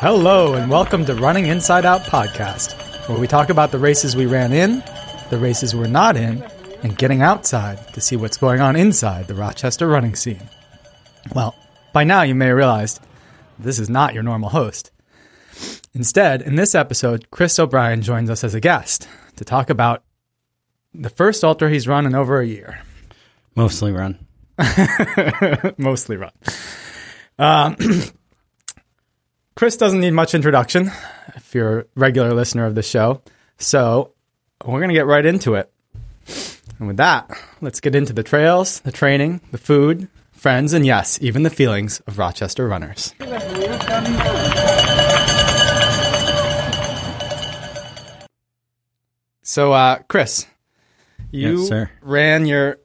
Hello, and welcome to Running Inside Out podcast, where we talk about the races we ran in, the races we're not in, and getting outside to see what's going on inside the Rochester running scene. Well, by now you may have realized this is not your normal host. Instead, in this episode, Chris O'Brien joins us as a guest to talk about the first ultra he's run in over a year. Mostly run. Mostly run. Um, Chris doesn't need much introduction if you're a regular listener of the show. So we're going to get right into it. And with that, let's get into the trails, the training, the food, friends, and yes, even the feelings of Rochester runners. So, uh, Chris, you Yes, ran your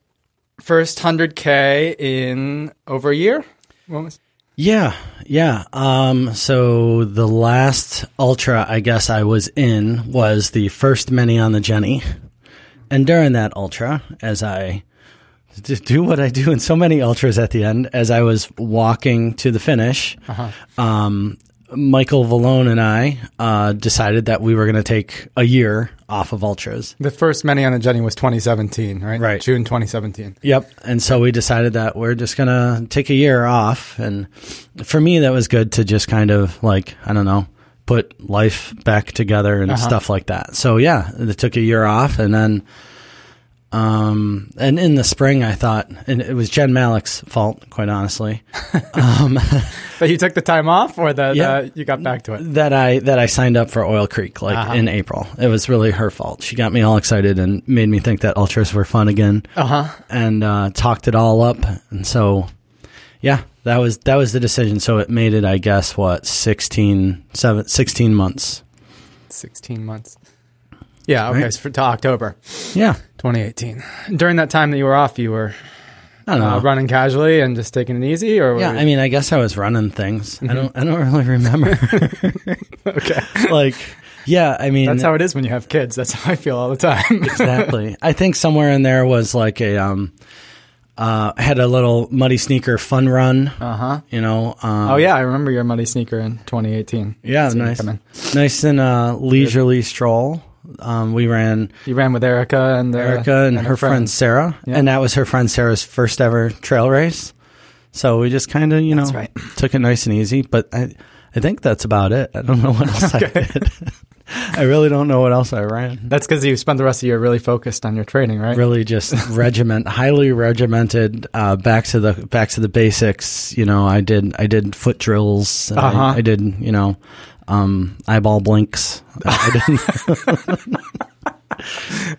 first 100K in over a year? What was- Yeah, yeah. Um, so the last ultra I guess I was in was the first many on the Genny. And during that ultra, as I do what I do in so many ultras at the end, as I was walking to the finish, um, Michael Vallone and I uh, decided that we were going to take a year off of ultras. The first many on the Genny was 2017, right? Right. June 2017. Yep. And so we decided that we're just going to take a year off. And for me, that was good to just kind of like, I don't know, put life back together and stuff like that. So yeah, it took a year off. And then, um, and in the spring, I thought, and it was Jen Malik's fault, quite honestly, But you took the time off, or that Yeah. uh, you got back to it? that I, that I signed up for Oil Creek like Uh-huh. in April. It was really her fault. She got me all excited and made me think that ultras were fun again. Uh huh. and uh, talked it all up. And so, yeah, that was that was the decision. So it made it, I guess, what 16, seven, 16 months. 16 months. Yeah. Okay. Right. So for, to October Yeah, 2018. During that time that you were off, you were I don't know. uh, running casually and just taking it easy, or yeah, were- I mean, I guess I was running things. I don't, I don't really remember. okay. like, yeah, I mean, That's how it is when you have kids. That's how I feel all the time. exactly. I think somewhere in there was like a um, uh, had a little muddy sneaker fun run. uh huh. You know. Um, Oh yeah, I remember your muddy sneaker in 2018. Yeah, nice, nice and uh, leisurely stroll. Um, we ran You ran with Erica and uh, Erica and, her friend Sarah, Yeah. and that was her friend Sarah's first ever trail race. So we just kind of, you know, right. took it nice and easy. But I, I think that's about it. I don't know what else I did. I really don't know what else I ran. That's because you spent the rest of the year really focused on your training, right? Really, just regiment, highly regimented. Uh, back to the back to the basics. You know, I did I did foot drills. and Uh-huh. I, did you know, um, eyeball blinks. I didn't.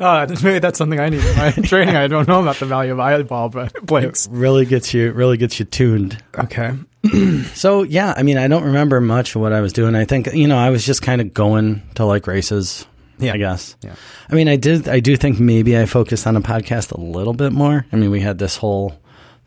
Oh, maybe that's something I need in my training. I don't know about the value of eyeball, but blinks. really gets you really gets you tuned. Okay. So yeah, I mean, I don't remember much of what I was doing. I think you know, I was just kind of going to like races. Yeah. I guess. Yeah. I mean, I did. I do think maybe I focused on a podcast a little bit more. I mean, we had this whole,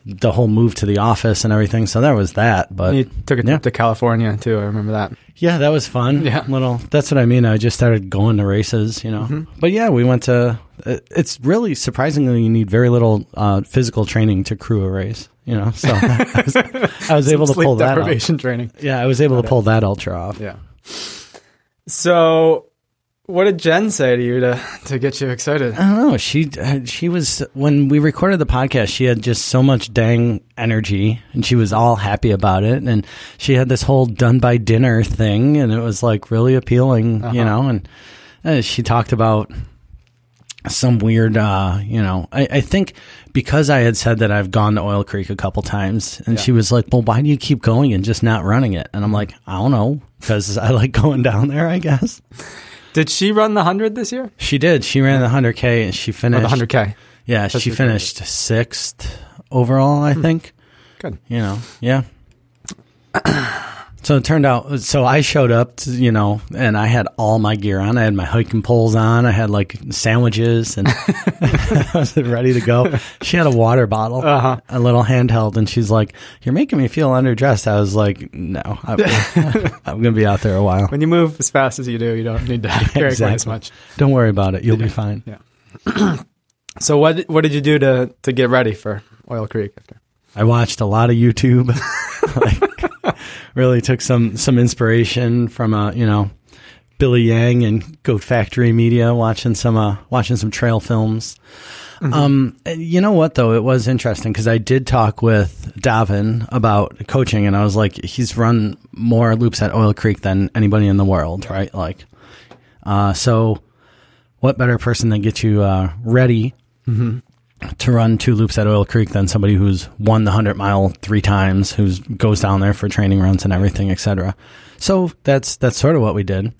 the whole move to the office and everything. So there was that. But You took a trip Yeah. to California too. I remember that. yeah, that was fun. Yeah. Little. That's what I mean. I just started going to races. You know. Mm-hmm. But yeah, we went to. It's really surprisingly you need very little uh, physical training to crew a race. You know. So I was, I was able to pull that. Off. deprivation training. Yeah, I was able to pull that ultra off. Yeah. So, what did Jen say to you to to get you excited? I don't know. She she was when we recorded the podcast. She had just so much dang energy, and she was all happy about it. And she had this whole done by dinner thing, and it was like really appealing, you know. And uh, she talked about some weird, uh, you know. I, I think because I had said that I've gone to Oil Creek a couple times, and she was like, "Well, why do you keep going and just not running it?" And I'm like, "I don't know." Because I like going down there, I guess. Did she run the hundred this year? She did. She ran the 100K and she finished. the hundred k? Yeah, she your finished sixth overall, I hmm. think. Good. You know, yeah. So it turned out, so I showed up, to, you know, and I had all my gear on. I had my hiking poles on. I had like sandwiches and I was ready to go. She had a water bottle, Uh-huh. a little handheld, and she's like, You're making me feel underdressed. I was like, No, I'm, I'm going to be out there a while. When you move as fast as you do, you don't need to carry quite as much. Don't worry about it. You'll be fine. Yeah. so what what did you do to to get ready for Oil Creek after? I watched a lot of YouTube. like, really took some some inspiration from uh, you know Billy Yang and Goat Factory Media, watching some uh, watching some trail films. Um, you know what though, it was interesting because I did talk with Davin about coaching, and I was like, he's run more loops at Oil Creek than anybody in the world, right? Like, uh, so what better person to get you uh, ready to run two loops at Oil Creek than somebody who's won the hundred mile three times, who goes down there for training runs and everything, etc. So that's that's sort of what we did.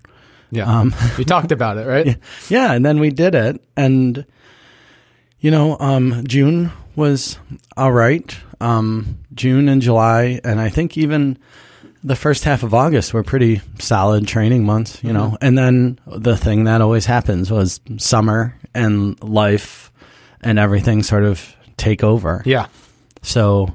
Yeah. we talked about it, right? Yeah, and then we did it, and you know, um, June was all right. Um, June and July, and I think even the first half of August were pretty solid training months. You know, and then the thing that always happens was summer and life and everything sort of take over. Yeah. So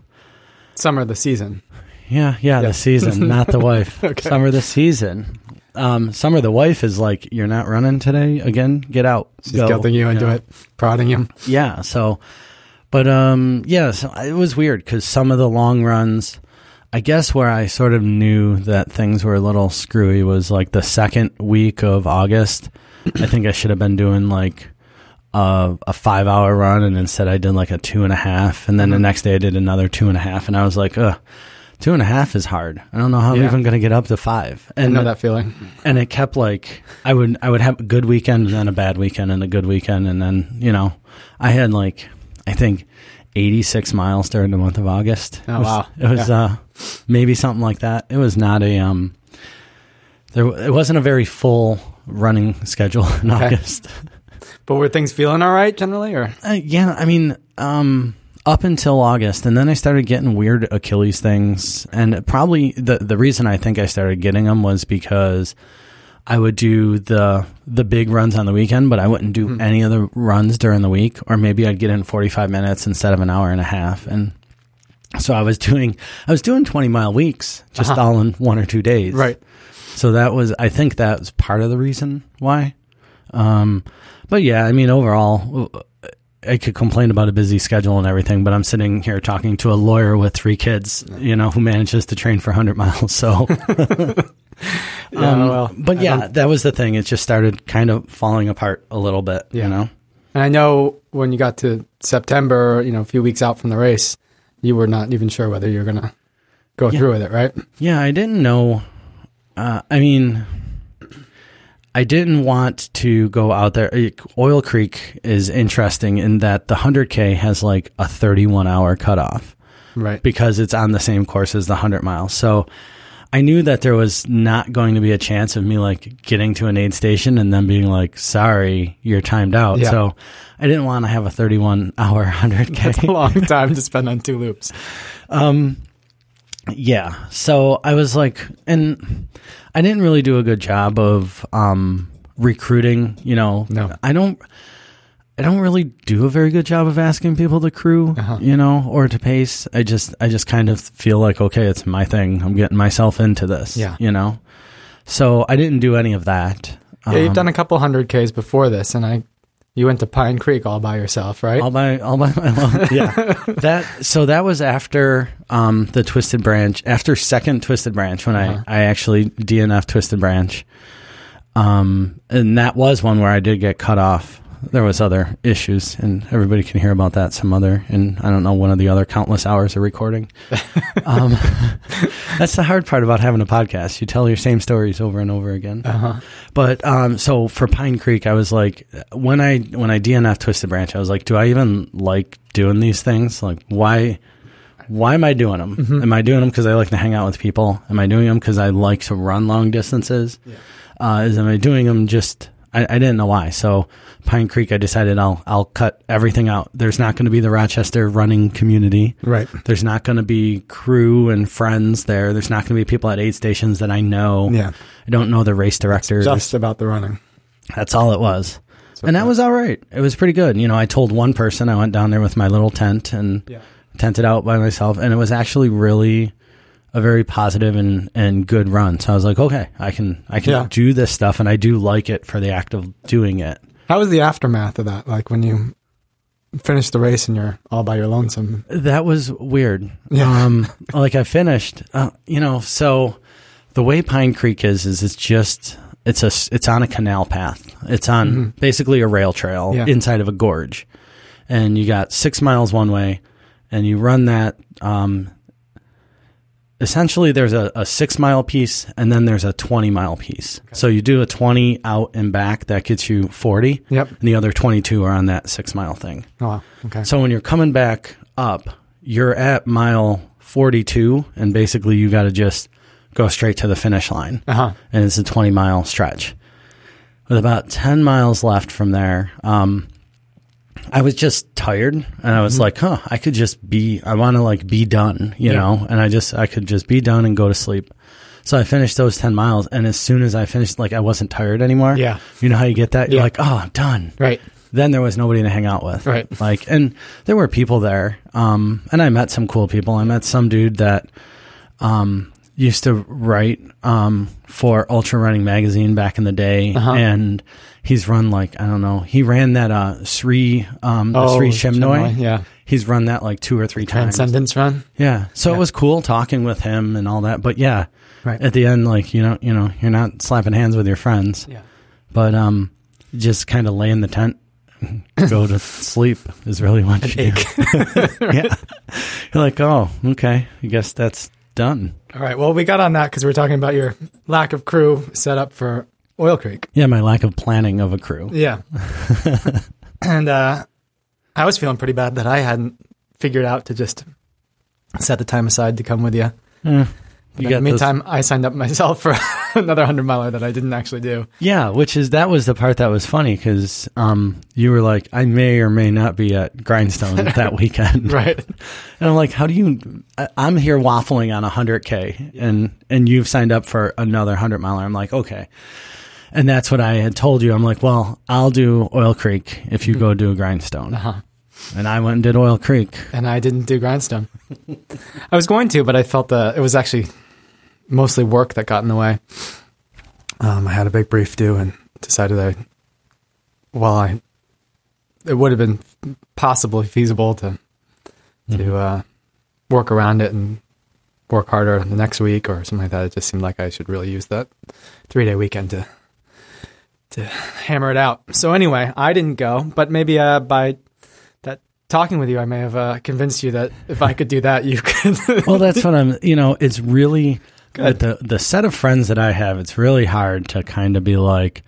Summer the season. yeah, yeah, Yeah. the season, not the wife. Okay. Summer the season. Um, summer the wife is like, you're not running today again. Get out. She's guilting you into it, prodding you. Yeah. So, but um, yeah. So it was weird because some of the long runs, I guess, where I sort of knew that things were a little screwy was like the second week of August. I think I should have been doing like a, a five hour run, and instead I did like a two and a half, and then the next day I did another two and a half, and I was like, ugh. Two and a half is hard. I don't know how I'm Yeah. even going to get up to five. I And know that feeling. and it kept like I would I would have a good weekend and then a bad weekend and a good weekend and then you know I had like I think 86 miles during the month of August. Oh, it was, wow. It was uh maybe something like that. It was not a um there it wasn't a very full running schedule in. August. But were things feeling all right generally, or Uh, yeah, I mean, um, up until August, and then I started getting weird Achilles things, and probably the the reason I think I started getting them was because I would do the the big runs on the weekend, but I wouldn't do any of the runs during the week, or maybe I'd get in forty five minutes instead of an hour and a half, and so I was doing I was doing twenty mile weeks just Uh-huh. all in one or two days, right? so that was, I think that was part of the reason why. Um, but yeah, I mean, overall, I could complain about a busy schedule and everything, but I'm sitting here talking to a lawyer with three kids, you know, who manages to train for 100 miles. So, Yeah, um, well, but I yeah, that was the thing. It just started kind of falling apart a little bit, Yeah. you know? And I know when you got to September, you know, a few weeks out from the race, you were not even sure whether you were gonna go Yeah. through with it, right? Yeah, I didn't know. Uh, I mean, I didn't want to go out there. Uh, Oil Creek is interesting in that the 100K has like a 31 hour cutoff Right. because it's on the same course as the 100 miles. So I knew that there was not going to be a chance of me like getting to an aid station and then being like, sorry, you're timed out. Yeah. So I didn't want to have a 31 hour 100K. That's a long time to spend on two loops. Um, yeah. So I was like, and I didn't really do a good job of um recruiting. You know, No. I don't. I don't really do a very good job of asking people to crew, Uh-huh. you know, or to pace. I just, I just kind of feel like, okay, it's my thing. I'm getting myself into this, Yeah. you know. So I didn't do any of that. Yeah, you've Um, done a couple hundred Ks before this, and I, you went to Pine Creek all by yourself, right? all by all by my own. Yeah, that so that was after um, the Twisted Branch, after second Twisted Branch when Uh-huh. I I actually DNF Twisted Branch, um, and that was one where I did get cut off. There was other issues, and everybody can hear about that some other, and I don't know one of the other countless hours of recording. um, that's the hard part about having a podcast. You tell your same stories over and over again. uh-huh. But um, so for Pine Creek, I was like, when I when I DNF Twisted Branch, I was like, do I even like doing these things? Like, why? Why am I doing them? Am I doing them because I like to hang out with people? Am I doing them because I like to run long distances? Uh, is am I doing them just? I, I didn't know why. So Pine Creek, I decided I'll I'll cut everything out. There's not going to be the Rochester running community. Right. There's not going to be crew and friends there. There's not going to be people at aid stations that I know. Yeah. I don't know the race director. Just about the running. That's all it was. So and that was all right. It was pretty good. You know, I told one person I went down there with my little tent and Yeah. tented out by myself, and it was actually really a very positive and, and good run. So I was like, okay, I can I can Yeah. do this stuff, and I do like it for the act of doing it. How was the aftermath of that? Like when you finish the race and you're all by your lonesome. That was weird. Yeah. Um, like I finished, uh, you know, so the way Pine Creek is, is it's just, it's a, it's on a canal path. It's on basically a rail trail Yeah. inside of a gorge. And you got six miles one way and you run that, um, essentially there's a, a six mile piece and then there's a 20 mile piece. So you do a 20 out and back that gets you 40 Yep. and the other 22 are on that six mile thing. Oh, wow. Okay. So when you're coming back up, you're at mile 42, and basically you got to just go straight to the finish line. Uh huh. And it's a 20 mile stretch. With about 10 miles left from there, um, I was just tired and I was like, huh, I could just be, I want to like be done, you Yeah. know, and I just, I could just be done and go to sleep. So I finished those 10 miles. And as soon as I finished, like I wasn't tired anymore. Yeah. You know how you get that? You're Yeah. like, oh, I'm done Right. then there was nobody to hang out with. Right. Like, and there were people there. Um, and I met some cool people. I met some dude that, um, used to write, um, for Ultra Running Magazine back in the day. Uh-huh. And he's run like, I don't know, he ran that, uh, Sri, um, the Oh, Sri Chinmoy. Chinmoy, yeah. He's run that like two or three times. Transcendence run. Yeah. So Yeah. it was cool talking with him and all that. But yeah, Right. at the end, like, you know, you know, you're not slapping hands with your friends Yeah. but um, just kind of lay in the tent, go to sleep is really what you do. yeah, you're like, oh, okay, I guess that's done. All right. Well, we got on that because we were talking about your lack of crew set up for Oil Creek. Yeah, my lack of planning of a crew. Yeah. and uh, I was feeling pretty bad that I hadn't figured out to just set the time aside to come with you. You in the those- meantime, I signed up myself for another 100 miler that I didn't actually do. yeah, which is that was the part that was funny because um, you were like, I may or may not be at Grindstone that weekend, Right. And I'm like, how do you? I- I'm here waffling on a hundred k, and and you've signed up for another hundred miler. I'm like, okay, and that's what I had told you. I'm like, well, I'll do Oil Creek if you go do a Grindstone, Uh-huh. and I went and did Oil Creek. And I didn't do Grindstone. I was going to, but I felt the it was actually mostly work that got in the way. Um, I had a big brief due and decided I, well, I, it would have been possibly feasible to to uh, work around it and work harder the next week or something like that. It just seemed like I should really use that three day weekend to to hammer it out. So anyway, I didn't go, but maybe uh, by that talking with you, I may have uh, convinced you that if I could do that, you could. Well, that's what I'm. You know, it's really Good. with the the set of friends that I have. It's really hard to kind of be like,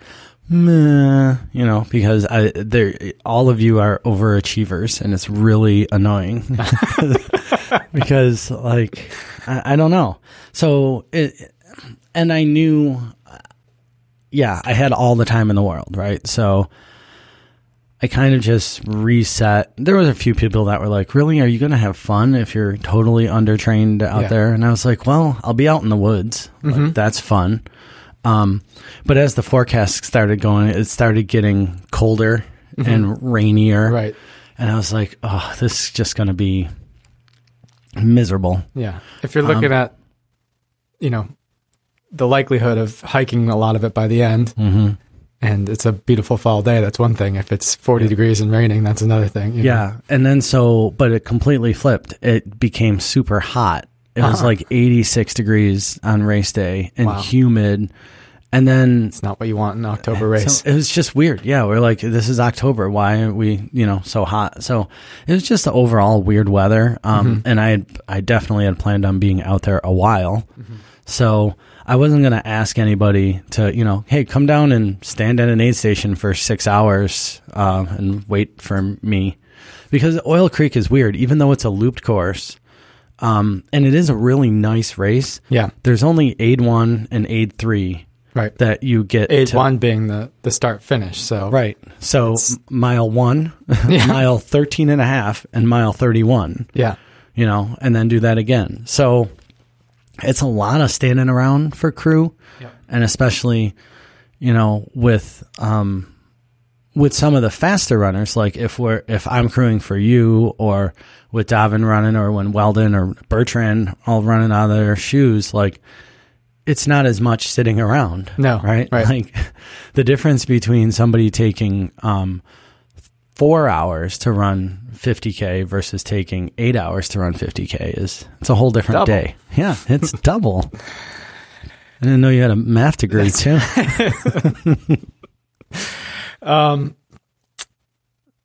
meh, you know, because I they all of you are overachievers, and it's really annoying because like I, I don't know. So it, and I knew, yeah, I had all the time in the world, right? So. I kind of just reset. There was a few people that were like, "Really, are you going to have fun if you're totally undertrained out Yeah. there?" And I was like, "Well, I'll be out in the woods. Like, that's fun." Um, but as the forecast started going, it started getting colder and rainier, right. and I was like, "Oh, this is just going to be miserable." Yeah. If you're looking at, you know, the likelihood of hiking a lot of it by the end, hmm and it's a beautiful fall day, that's one thing. If it's 40 degrees and raining, that's another thing. you know? Yeah, and then so, but it completely flipped. It became super hot. It was Uh-huh. like 86 degrees on race day and Wow. humid. And then It's not what you want in an October race. So it was just weird. Yeah, we're like, this is October. Why aren't we, you know, so hot? So it was just the overall weird weather. Um, and I, I definitely had planned on being out there a while. So I wasn't going to ask anybody to, you know, hey, come down and stand at an aid station for six hours uh, and wait for me, because Oil Creek is weird. Even though it's a looped course, um, and it is a really nice race. yeah. There's only aid one and aid three Right. that you get Aid to- one being the, the start finish. So, Right. So mile one, mile 13 and a half, and mile 31, yeah. you know, and then do that again. So it's a lot of standing around for crew. Yep. And especially, you know, with, um, with some of the faster runners, like if we're, if I'm crewing for you or with Davin running or when Weldon or Bertrand all running out of their shoes, like it's not as much sitting around. No, Right. right. Like the difference between somebody taking, um, four hours to run 50k versus taking eight hours to run 50k is it's a whole different Double. day. Yeah, it's double. I didn't know you had a math degree too. Um,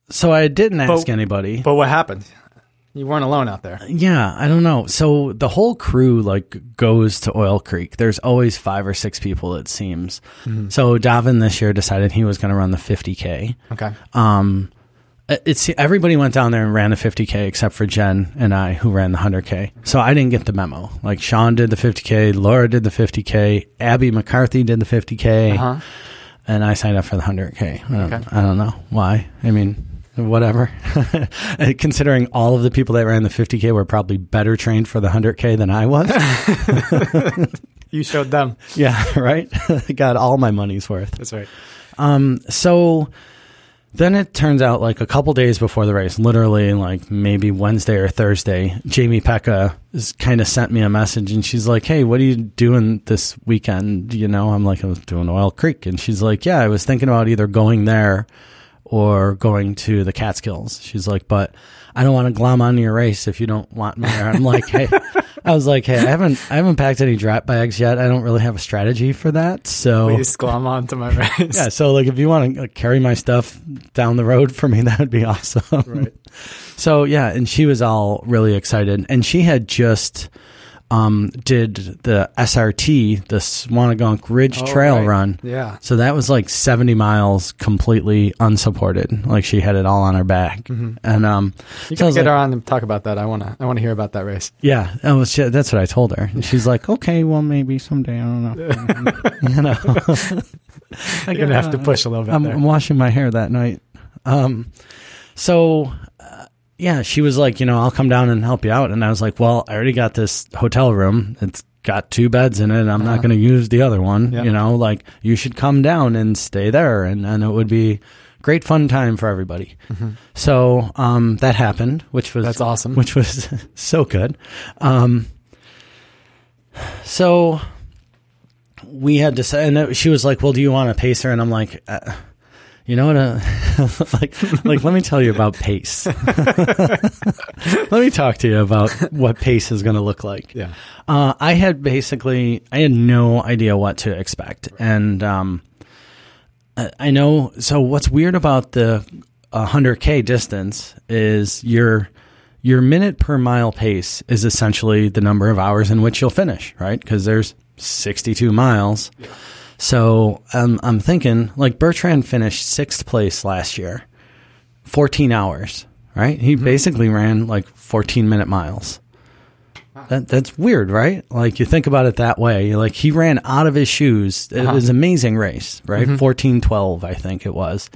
So I didn't ask But- anybody. but what happened? You weren't alone out there. Yeah, I don't know. So the whole crew like goes to Oil Creek. There's always five or six people, it seems. So Davin this year decided he was going to run the 50k. Okay. Um, it's everybody went down there and ran the 50k except for Jen and I, who ran the 100k. So I didn't get the memo. Like Sean did the 50k, Laura did the 50k, Abby McCarthy did the 50k, Uh-huh. and I signed up for the 100k. I don't, Okay. I don't know why. I mean, whatever. Considering all of the people that ran the 50k were probably better trained for the 100k than I was. You showed them. yeah, right. Got all my money's worth. That's right. Um, so then it turns out like a couple days before the race, literally like maybe Wednesday or Thursday, Jamie Pekka is kind of sent me a message and she's like, Hey, what are you doing this weekend? You know, I'm like, I was doing Oil Creek. And she's like, Yeah, I was thinking about either going there or going to the Catskills. She's like, but I don't want to glom on your race if you don't want me there. I'm like, hey, I was like, hey, I haven't, I haven't packed any drop bags yet. I don't really have a strategy for that. So Please glom onto my race. yeah, so like if you want to carry my stuff down the road for me, that would be awesome. Right. So yeah, and she was all really excited, and she had just um, did the SRT, the Shawangunk Ridge Oh, Trail right. Run. Yeah. So that was like 70 miles completely unsupported. Like she had it all on her back. And um You so can get like, her on and talk about that. I wanna I wanna hear about that race. yeah, that was, that's what I told her. And she's like, okay, well, maybe someday. I don't know. you know, You're gonna have to push a little bit I'm, there. I'm washing my hair that night. Um, so yeah, she was like, you know, I'll come down and help you out. And I was like, well, I already got this hotel room. It's got two beds in it. I'm not going to use the other one. Uh-huh. You know, like you should come down and stay there, and and it would be great fun time for everybody. So um, that happened, which was Mm-hmm. That's awesome. which was so good. Um, so we had to say, and she was like, "Well, do you want a pacer?" And I'm like, uh, "You know what? Uh, like, like, let me tell you about pace. let me talk to you about what pace is going to look like." Yeah. Uh, I had basically, I had no idea what to expect, and um, I I know. So, what's weird about the 100k distance is your your minute per mile pace is essentially the number of hours in which you'll finish, right? Because there's 62 miles. So um, I'm thinking, like Bertrand finished sixth place last year, 14 hours, right? He basically ran like 14 minute miles. That, that's weird, right? Like you think about it that way. Like he ran out of his shoes. It was an amazing race, right? 14, 12, I think it was.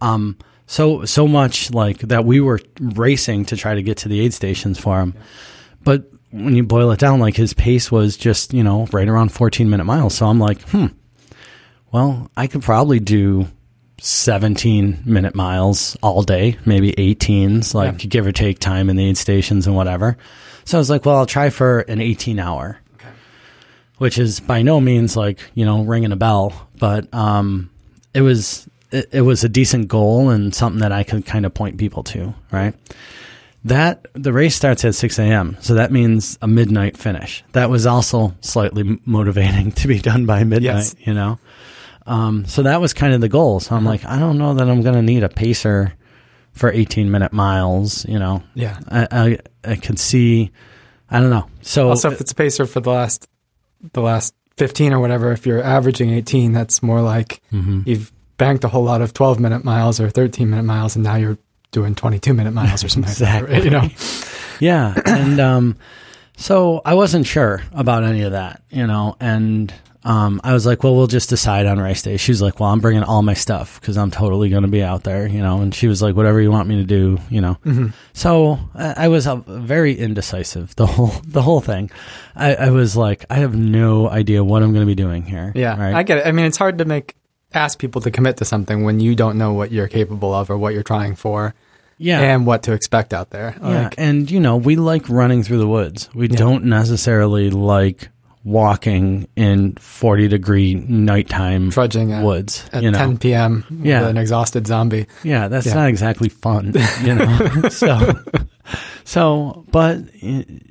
Um, so so much like that we were racing to try to get to the aid stations for him. But when you boil it down, like his pace was just you know right around fourteen minute miles. So I'm like, hmm. Well, I could probably do 17 minute miles all day, maybe 18s, like give or take time in the aid stations and whatever. So I was like, well, I'll try for an 18 hour, which is by no means like, you know, ringing a bell, but um, it was it, it was a decent goal and something that I could kind of point people to, right? That the race starts at 6 a.m., so that means a midnight finish. That was also slightly motivating to be done by midnight, Yes. you know. Um, so that was kind of the goal. So I'm like, I don't know that I'm going to need a pacer for 18 minute miles. You know, Yeah. I I, I could see. I don't know. So Also, if it's a pacer for the last the last fifteen or whatever, if you're averaging eighteen, that's more like Mm-hmm. you've banked a whole lot of twelve minute miles or thirteen minute miles, and now you're doing twenty two minute miles or something. Exactly. Like that, right? You know. yeah, and um, so I wasn't sure about any of that, you know, and um, I was like, well, we'll just decide on race day. She was like, well, I'm bringing all my stuff because I'm totally going to be out there, you know, and she was like, whatever you want me to do, you know. So I, I was uh, very indecisive the whole the whole thing. I, I was like, I have no idea what I'm going to be doing here. Yeah, right. I get it. I mean, it's hard to make ask people to commit to something when you don't know what you're capable of or what you're trying for yeah, and what to expect out there. Yeah, Like, and you know, we like running through the woods. We don't necessarily like walking in 40 degree nighttime Trudging at, woods. at you know? 10 p.m. Yeah. with an exhausted zombie. Yeah, that's Yeah. not exactly fun, you know. so, so, but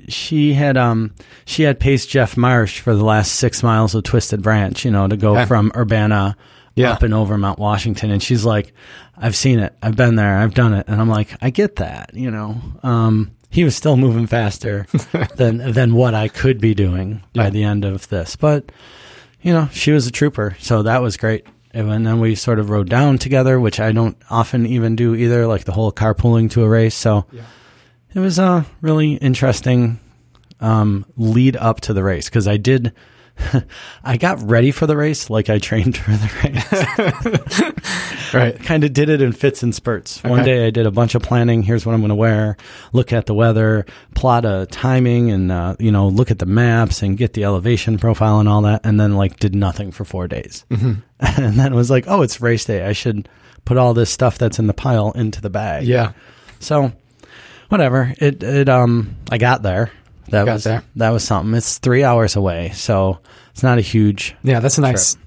she had um she had paced Jeff Marsh for the last six miles of Twisted Branch, you know, to go Okay. from Urbana Yeah. up and over Mount Washington, and she's like, "I've seen it, I've been there, I've done it," and I'm like, "I get that," you know. Um, he was still moving faster than than what I could be doing by the end of this, but you know, she was a trooper, so that was great. And then we sort of rode down together, which I don't often even do either, like the whole carpooling to a race. So Yeah. it was a really interesting um, lead up to the race because I did. I got ready for the race like I trained for the race. Right. kind of did it in fits and spurts. One day I did a bunch of planning. Here's what I'm going to wear. Look at the weather, plot a timing, and uh, you know look at the maps and get the elevation profile and all that. And then like did nothing for four days. Mm-hmm. and then it was like, oh, it's race day. I should put all this stuff that's in the pile into the bag. Yeah. So whatever. It it um I got there. That Got was there. that was something. It's three hours away, so it's not a huge. Yeah, that's a nice.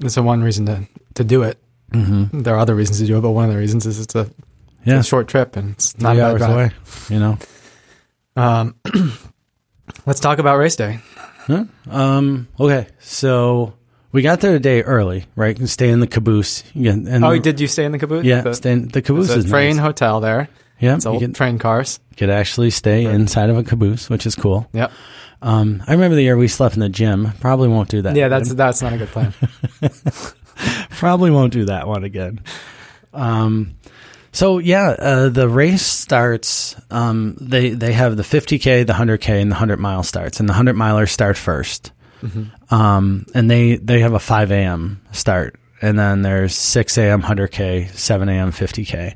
That's a one reason to to do it. Mm-hmm. There are other reasons to do it, but one of the reasons is it's a, it's Yeah, a short trip and it's not three hours drive. away. You know. Um, let's talk about race day. Huh? Um. Okay. So we got there a day early, right? You stay in the caboose. Get, and Oh, did you stay in the caboose? Yeah, the, stay in the caboose the is train nice. hotel there. Yeah, It's you old can, train cars. could actually stay inside of a caboose, which is cool. Yep. Um, I remember the year we slept in the gym. Probably won't do that. Yeah, again. that's that's not a good plan. probably won't do that one again. Um, so yeah, uh, the race starts. Um, they they have the 50k, the 100k, and the 100 mile starts, and the 100 milers start 1st Um, and they they have a 5 a.m. start, and then there's 6 a.m. 100k, 7 a.m. 50k.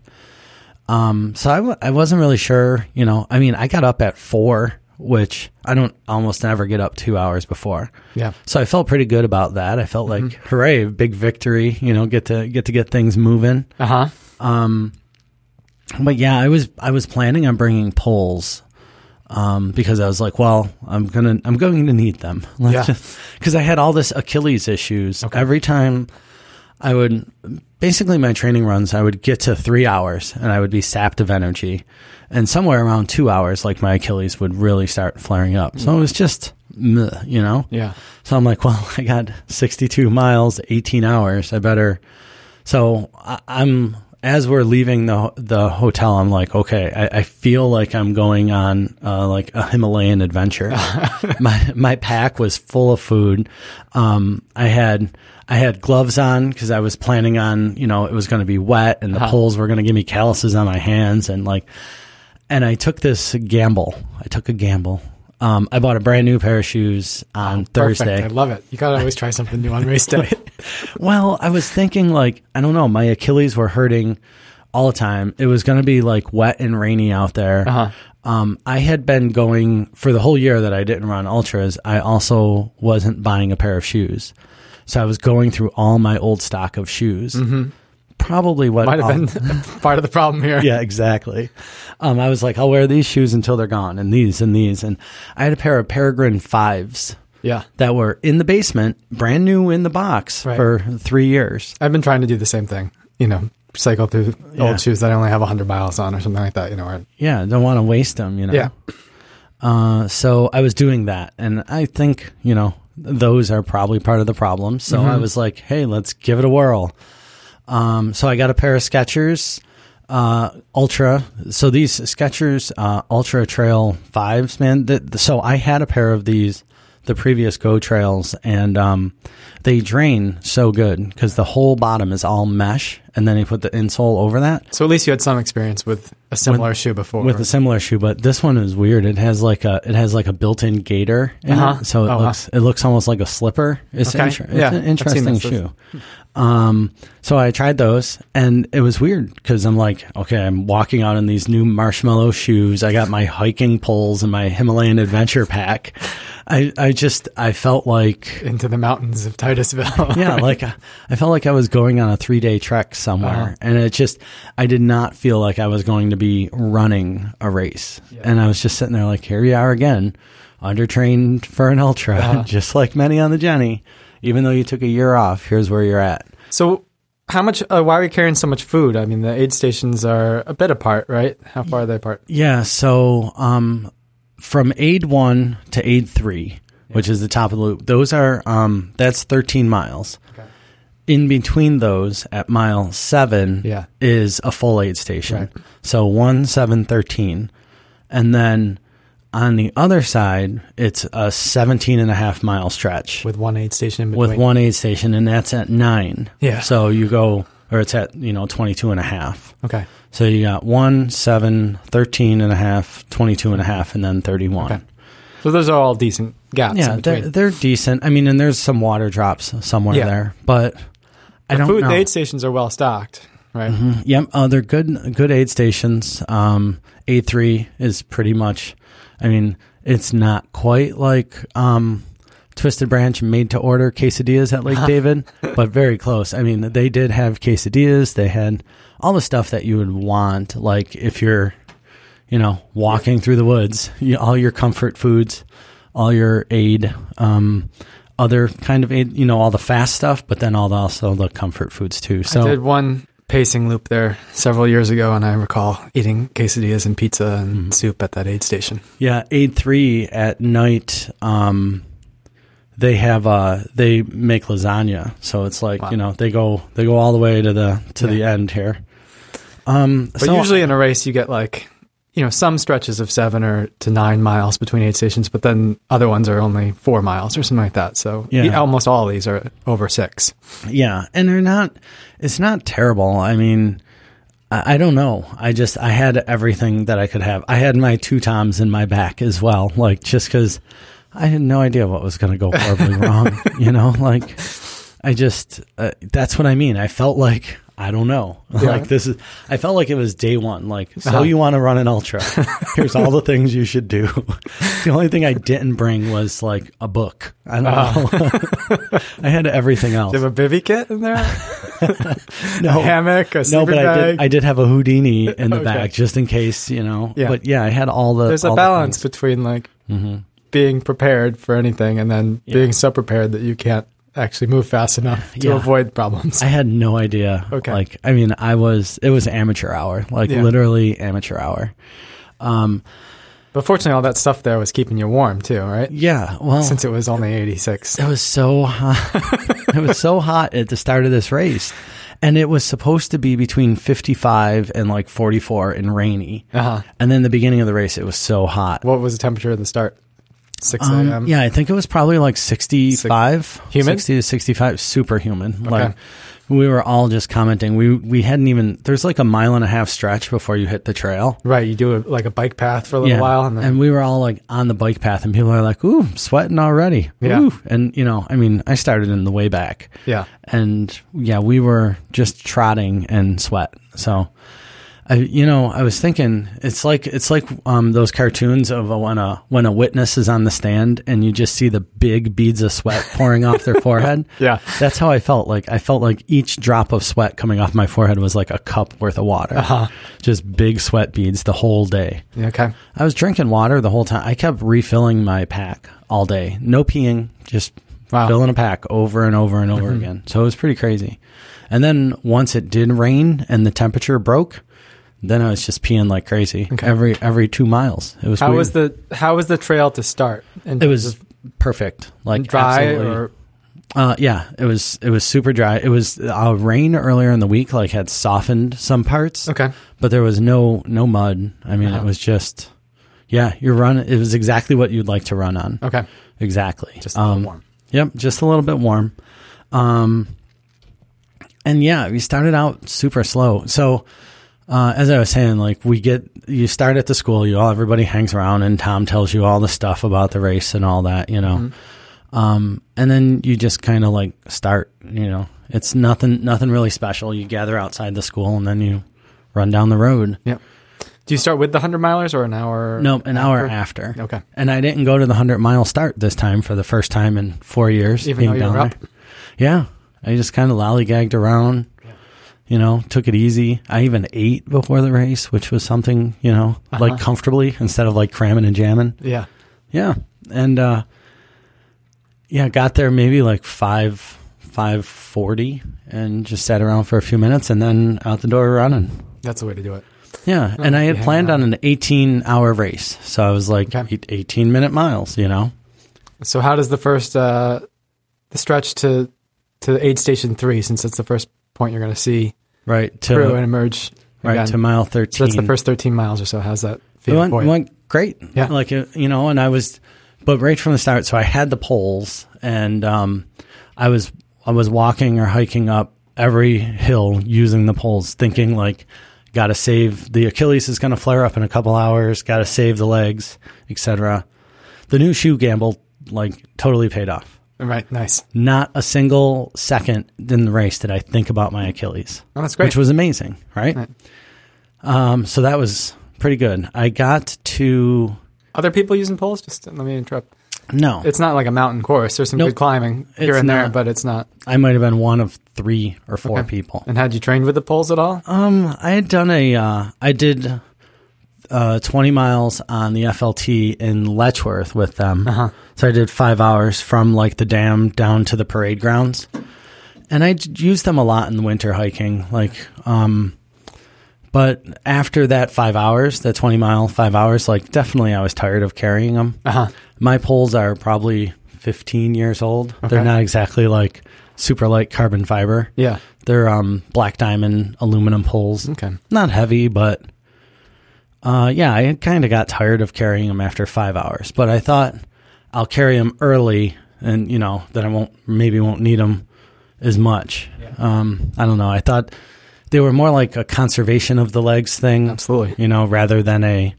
Um, so I, w- I wasn't really sure. You know, I mean, I got up at four, which I don't almost never get up two hours before. yeah. So I felt pretty good about that. I felt like hooray, big victory. You know, get to get to get things moving. Uh huh. Um, but yeah, I was I was planning on bringing poles. Um, because I was like, well, I'm gonna I'm going to need them. Yeah. Because I had all this Achilles issues. Okay. Every time I would basically my training runs, I would get to three hours and I would be sapped of energy, and somewhere around two hours, like my Achilles would really start flaring up. So it was just, meh, you know. Yeah. So I'm like, well, I got 62 miles, 18 hours. I better. So I, I'm as we're leaving the the hotel. I'm like, okay, I, I feel like I'm going on uh, like a Himalayan adventure. my my pack was full of food. Um, I had. I had gloves on because I was planning on, you know, it was going to be wet and the Uh-huh. poles were going to give me calluses on my hands and like, and I took this gamble. I took a gamble. Um, I bought a brand new pair of shoes on Thursday. I love it. You gotta always try something new on race day. Well, I was thinking like I don't know, my Achilles were hurting all the time. It was going to be like wet and rainy out there. Uh-huh. Um, I had been going for the whole year that I didn't run ultras. I also wasn't buying a pair of shoes, so I was going through all my old stock of shoes. Probably what. Might have been part of the problem here. yeah, exactly. Um, I was like, I'll wear these shoes until they're gone, and these and these, and I had a pair of Peregrine fives Yeah. that were in the basement, brand new in the box Right. for three years. I've been trying to do the same thing. You know, cycle through Yeah. old shoes that I only have 100 miles on or something like that. You know, or, Yeah, don't want to waste them, you know. yeah. Uh, so I was doing that, and I think you know those are probably part of the problem. So Mm-hmm. I was like, hey, let's give it a whirl. Um, so I got a pair of Skechers uh, Ultra. So these Skechers uh, Ultra Trail fives, man. Th- so I had a pair of these, the previous Go Trails, and um, they drain so good because the whole bottom is all mesh, and then you put the insole over that So at least you had some experience with a similar shoe before. with a similar shoe, but this one is weird. It has like a it has like a built-in gaiter, in Uh-huh. it, so it Oh, wow. looks it looks almost like a slipper. It's, Okay. inter- it's Yeah, an interesting shoe. Um, so I tried those and it was weird because I'm like, okay, I'm walking out in these new marshmallow shoes. I got my hiking poles and my Himalayan adventure pack. I, I just, I felt like, Into the mountains of Titusville. yeah, like I I felt like I was going on a three day trek somewhere, Uh-huh. and it just I did not feel like I was going to be running a race, and I was just sitting there like, here you are again, undertrained for an ultra, Uh-huh. just like many on the Genny. Even though you took a year off, here's where you're at. So, how much? Uh, why are we carrying so much food? I mean, the aid stations are a bit apart, right? How far are they apart? Yeah, so um, from aid one to aid three, which is the top of the loop, those are um, that's 13 miles. Okay. in between those at mile seven Yeah. is a full aid station. Right. So one, seven, 13. And then on the other side, it's a 17 and a half mile stretch With one aid station in between. with one aid station, and that's at nine. Yeah. So you go, or it's at, you know, 22 and a half. Okay. So you got one, seven, 13 and a half, 22 and a half, and then 31. Okay. So those are all decent gaps Yeah, they're, they're decent. I mean, and there's some water drops somewhere Yeah. there, but I don't Food, know. the aid stations are well stocked, right? Yep, uh, they're good good aid stations. Um, aid three is pretty much. I mean, it's not quite like um, Twisted Branch made to order quesadillas at Lake David, but very close. I mean, they did have quesadillas. They had all the stuff that you would want, like if you're, you know, walking through the woods, you, all your comfort foods, all your aid. Um, other kind of aid, you know, all the fast stuff, but then all the, also the comfort foods too. So I did one pacing loop there several years ago, and I recall eating quesadillas and pizza and Mm-hmm. soup at that aid station. Yeah, aid three at night. Um, they have uh, they make lasagna, so it's like Wow. you know they go they go all the way to the to the end here. Um, But so usually in a race, you get like, you know, some stretches of seven or to nine miles between aid stations, but then other ones are only four miles or something like that. So Yeah. yeah, almost all of these are over six. yeah, and they're not. It's not terrible. I mean. I I don't know. I just I had everything that I could have. I had my two toms in my back as well, like just because I had no idea what was going to go horribly wrong. You know, like I just uh, that's what I mean. I felt like I don't know. Like this is I felt like it was day 1 like so Uh-huh. you want to run an ultra. Here's all the things you should do. the only thing I didn't bring was like a book. I don't know. I had everything else. Do you have a bivy kit in there? No. a hammock, a No, sleeping but I did. I did have a Houdini in the Okay. bag just in case, you know. Yeah. But yeah, I had all the. There's a all the balance between like Mm-hmm. being prepared for anything and then being so prepared that you can't actually move fast enough to Yeah. avoid problems. I had no idea. Okay. Like, I mean, I was. It was amateur hour, like Yeah. literally amateur hour. Um. but fortunately, all that stuff there was keeping you warm too, right? Yeah. Well, Since it was only 86. it was so hot. it was so hot at the start of this race, and it was supposed to be between fifty-five and like forty-four and rainy. Uh-huh. And then the beginning of the race, it was so hot. What was the temperature at the start? 6 Um, a.m. yeah, I think it was probably like 65. Humid? 60 to 65, super human. Like we were all just commenting. We we hadn't even there's like a mile and a half stretch before you hit the trail. Right. You do a, like a bike path for a little while and then we were all like on the bike path and people are like, "Ooh, sweating already." Yeah. Ooh. And you know, I mean, I started in the way back. yeah. And yeah, we were just trotting and sweat. So I, you know, I was thinking it's like it's like um, those cartoons of a, when a when a witness is on the stand and you just see the big beads of sweat pouring off their forehead. Yeah. that's how I felt. Like I felt like each drop of sweat coming off my forehead was like a cup worth of water. Uh-huh. Just big sweat beads the whole day. Yeah, Okay. I was drinking water the whole time. I kept refilling my pack all day. No peeing, just Wow. filling a pack over and over and over again. So it was pretty crazy. And then once it did rain and the temperature broke, then I was just peeing like crazy Okay. every every two miles. It was How weird. was the how was the trail to start? And it was perfect, like dry absolutely. or Uh, yeah, it was it was super dry. It was uh, rain earlier in the week, like had softened some parts, okay? but there was no no mud. I mean, Uh-huh. it was just yeah, you're running. It was exactly what you'd like to run on. Okay. Exactly. Just a little Um, warm. Yep, just a little bit warm. Um, and yeah, we started out super slow. So, uh, as I was saying, like we get, you start at the school, you all, everybody hangs around and Tom tells you all the stuff about the race and all that, you know. Um, and then you just kind of like start, you know, It's nothing nothing really special. You gather outside the school and then you run down the road. Yep. Do you start with the 100 milers or an hour? No, an hour after. Okay. And I didn't go to the 100 mile start this time for the first time in 4 years Even being though you down were there. Yeah. I just kind of lollygagged around. You know, took it easy. I even ate before the race, which was something, you know, Uh-huh. like comfortably instead of like cramming and jamming. Yeah. Yeah, and uh, yeah, got there maybe like five five forty, and just sat around for a few minutes, and then out the door running. That's the way to do it. Yeah, and I had yeah, planned yeah. on an eighteen hour race, so I was like Okay. eight- eighteen minute miles. You know, So how does the first uh, the stretch to to aid station three, since it's the first point you're going to see right through and to emerge right again. to mile thirteen. So that's the first 13 miles or so. How's that It feel went, for you? went great. Yeah. Like, uh, you know, and I was, but right from the start, so I had the poles and, um, I was, I was walking or hiking up every hill using the poles, thinking like, got to save the Achilles is going to flare up in a couple hours, got to save the legs, etc. The new shoe gamble, like, totally paid off. Right. Nice. Not a single second in the race did I think about my Achilles Oh, that's great. which was amazing, right? Right. Um, so that was pretty good. I got to Other people using poles? Just let me interrupt. no, It's not like a mountain course. There's some Nope. good climbing here It's and there, not. but it's not. I might have been one of three or four Okay. people. And had you trained with the poles at all? Um, I had done a, uh, I did uh, 20 miles on the FLT in Letchworth with them. Uh-huh. So I did five hours from like the dam down to the parade grounds. And I used them a lot in the winter hiking. Like, um, but after that five hours, that 20 mile, five hours, like definitely I was tired of carrying them. Uh huh. My poles are probably 15 years old. They're not exactly like super light carbon fiber. Yeah. They're um, black diamond aluminum poles. Okay. Not heavy, but uh, yeah, I kind of got tired of carrying them after five hours. But I thought I'll carry them early, and you know that I won't maybe won't need them as much. Um, I don't know. I thought they were more like a conservation of the legs thing, Absolutely. you know, rather than a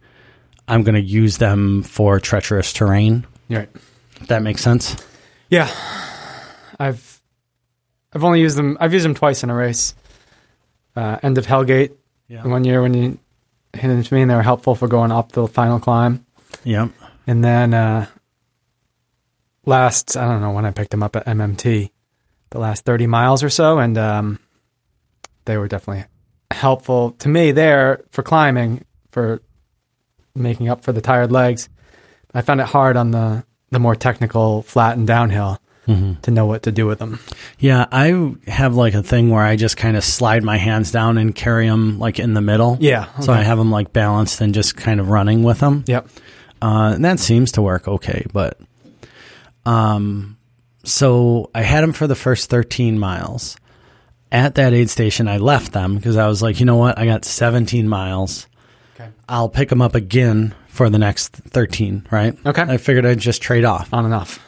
I'm going to use them for treacherous terrain. Right. If that makes sense. Yeah. I've I've only used them. I've used them twice in a race. Uh, end of Hellgate Yeah. one year when you handed to me, and they were helpful for going up the final climb. Yep. And then uh, last, I don't know when I picked them up at MMT, the last 30 miles or so, and um, they were definitely helpful to me there for climbing, for making up for the tired legs. I found it hard on the, the more technical flat and downhill hmm to know what to do with them. Yeah, I have like a thing where I just kind of slide my hands down and carry them like in the middle. Yeah. So I have them like balanced and just kind of running with them. Yep. Uh, and that seems to work okay, but um, so I had them for the first 13 miles. At that aid station, I left them because I was like, you know what? I got 17 miles. Okay. I'll pick them up again for the next 13, right? Okay. I figured I'd just trade off. On and off.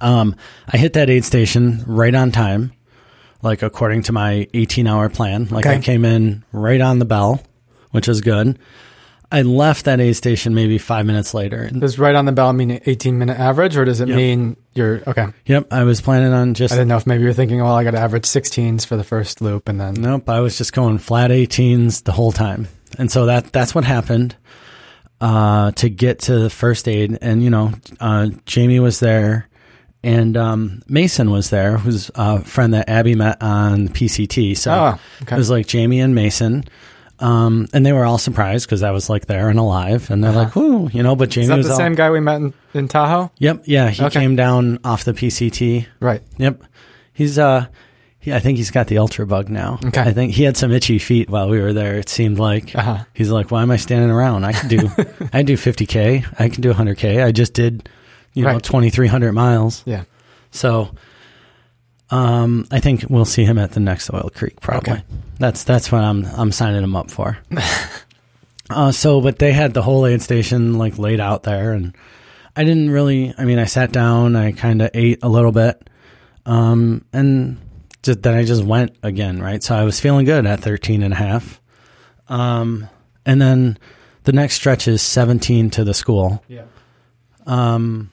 Um, I hit that aid station right on time, like according to my 18 hour plan. Like I came in right on the bell, which is good. I left that aid station maybe five minutes later. Does right on the bell mean 18 minute average, or does it Yep. mean you're okay? yep, I was planning on just I didn't know if maybe you're thinking, well, I got to average 16s for the first loop, and then Nope, I was just going flat 18s the whole time. And so that that's what happened uh, to get to the first aid. And, you know, uh, Jamie was there and um, Mason was there, who's a friend that Abby met on PCT. So Oh, okay. it was like Jamie and Mason. Um, and they were all surprised because I was like there and alive. And they're like, whoo, you know, but Jamie Uh-huh. is that was the all, same guy we met in, in Tahoe? Yep. Yeah. He Okay. came down off the PCT. Right. Yep. He's uh he, I think he's got the ultra bug now. Okay. I think he had some itchy feet while we were there. It seemed like Uh-huh. he's like, "Why am I standing around? I can do I do 50k. I can do 100k. I just did, you know, Right. 2300 miles." Yeah. So um I think we'll see him at the next Oil Creek probably. Okay. That's that's what I'm I'm signing him up for. uh so but they had the whole aid station like laid out there and I didn't really I mean I sat down, I kind of ate a little bit. Um and just then I just went again, right? So I was feeling good at 13 and a half. Um and then the next stretch is 17 to the school. Yeah. Um,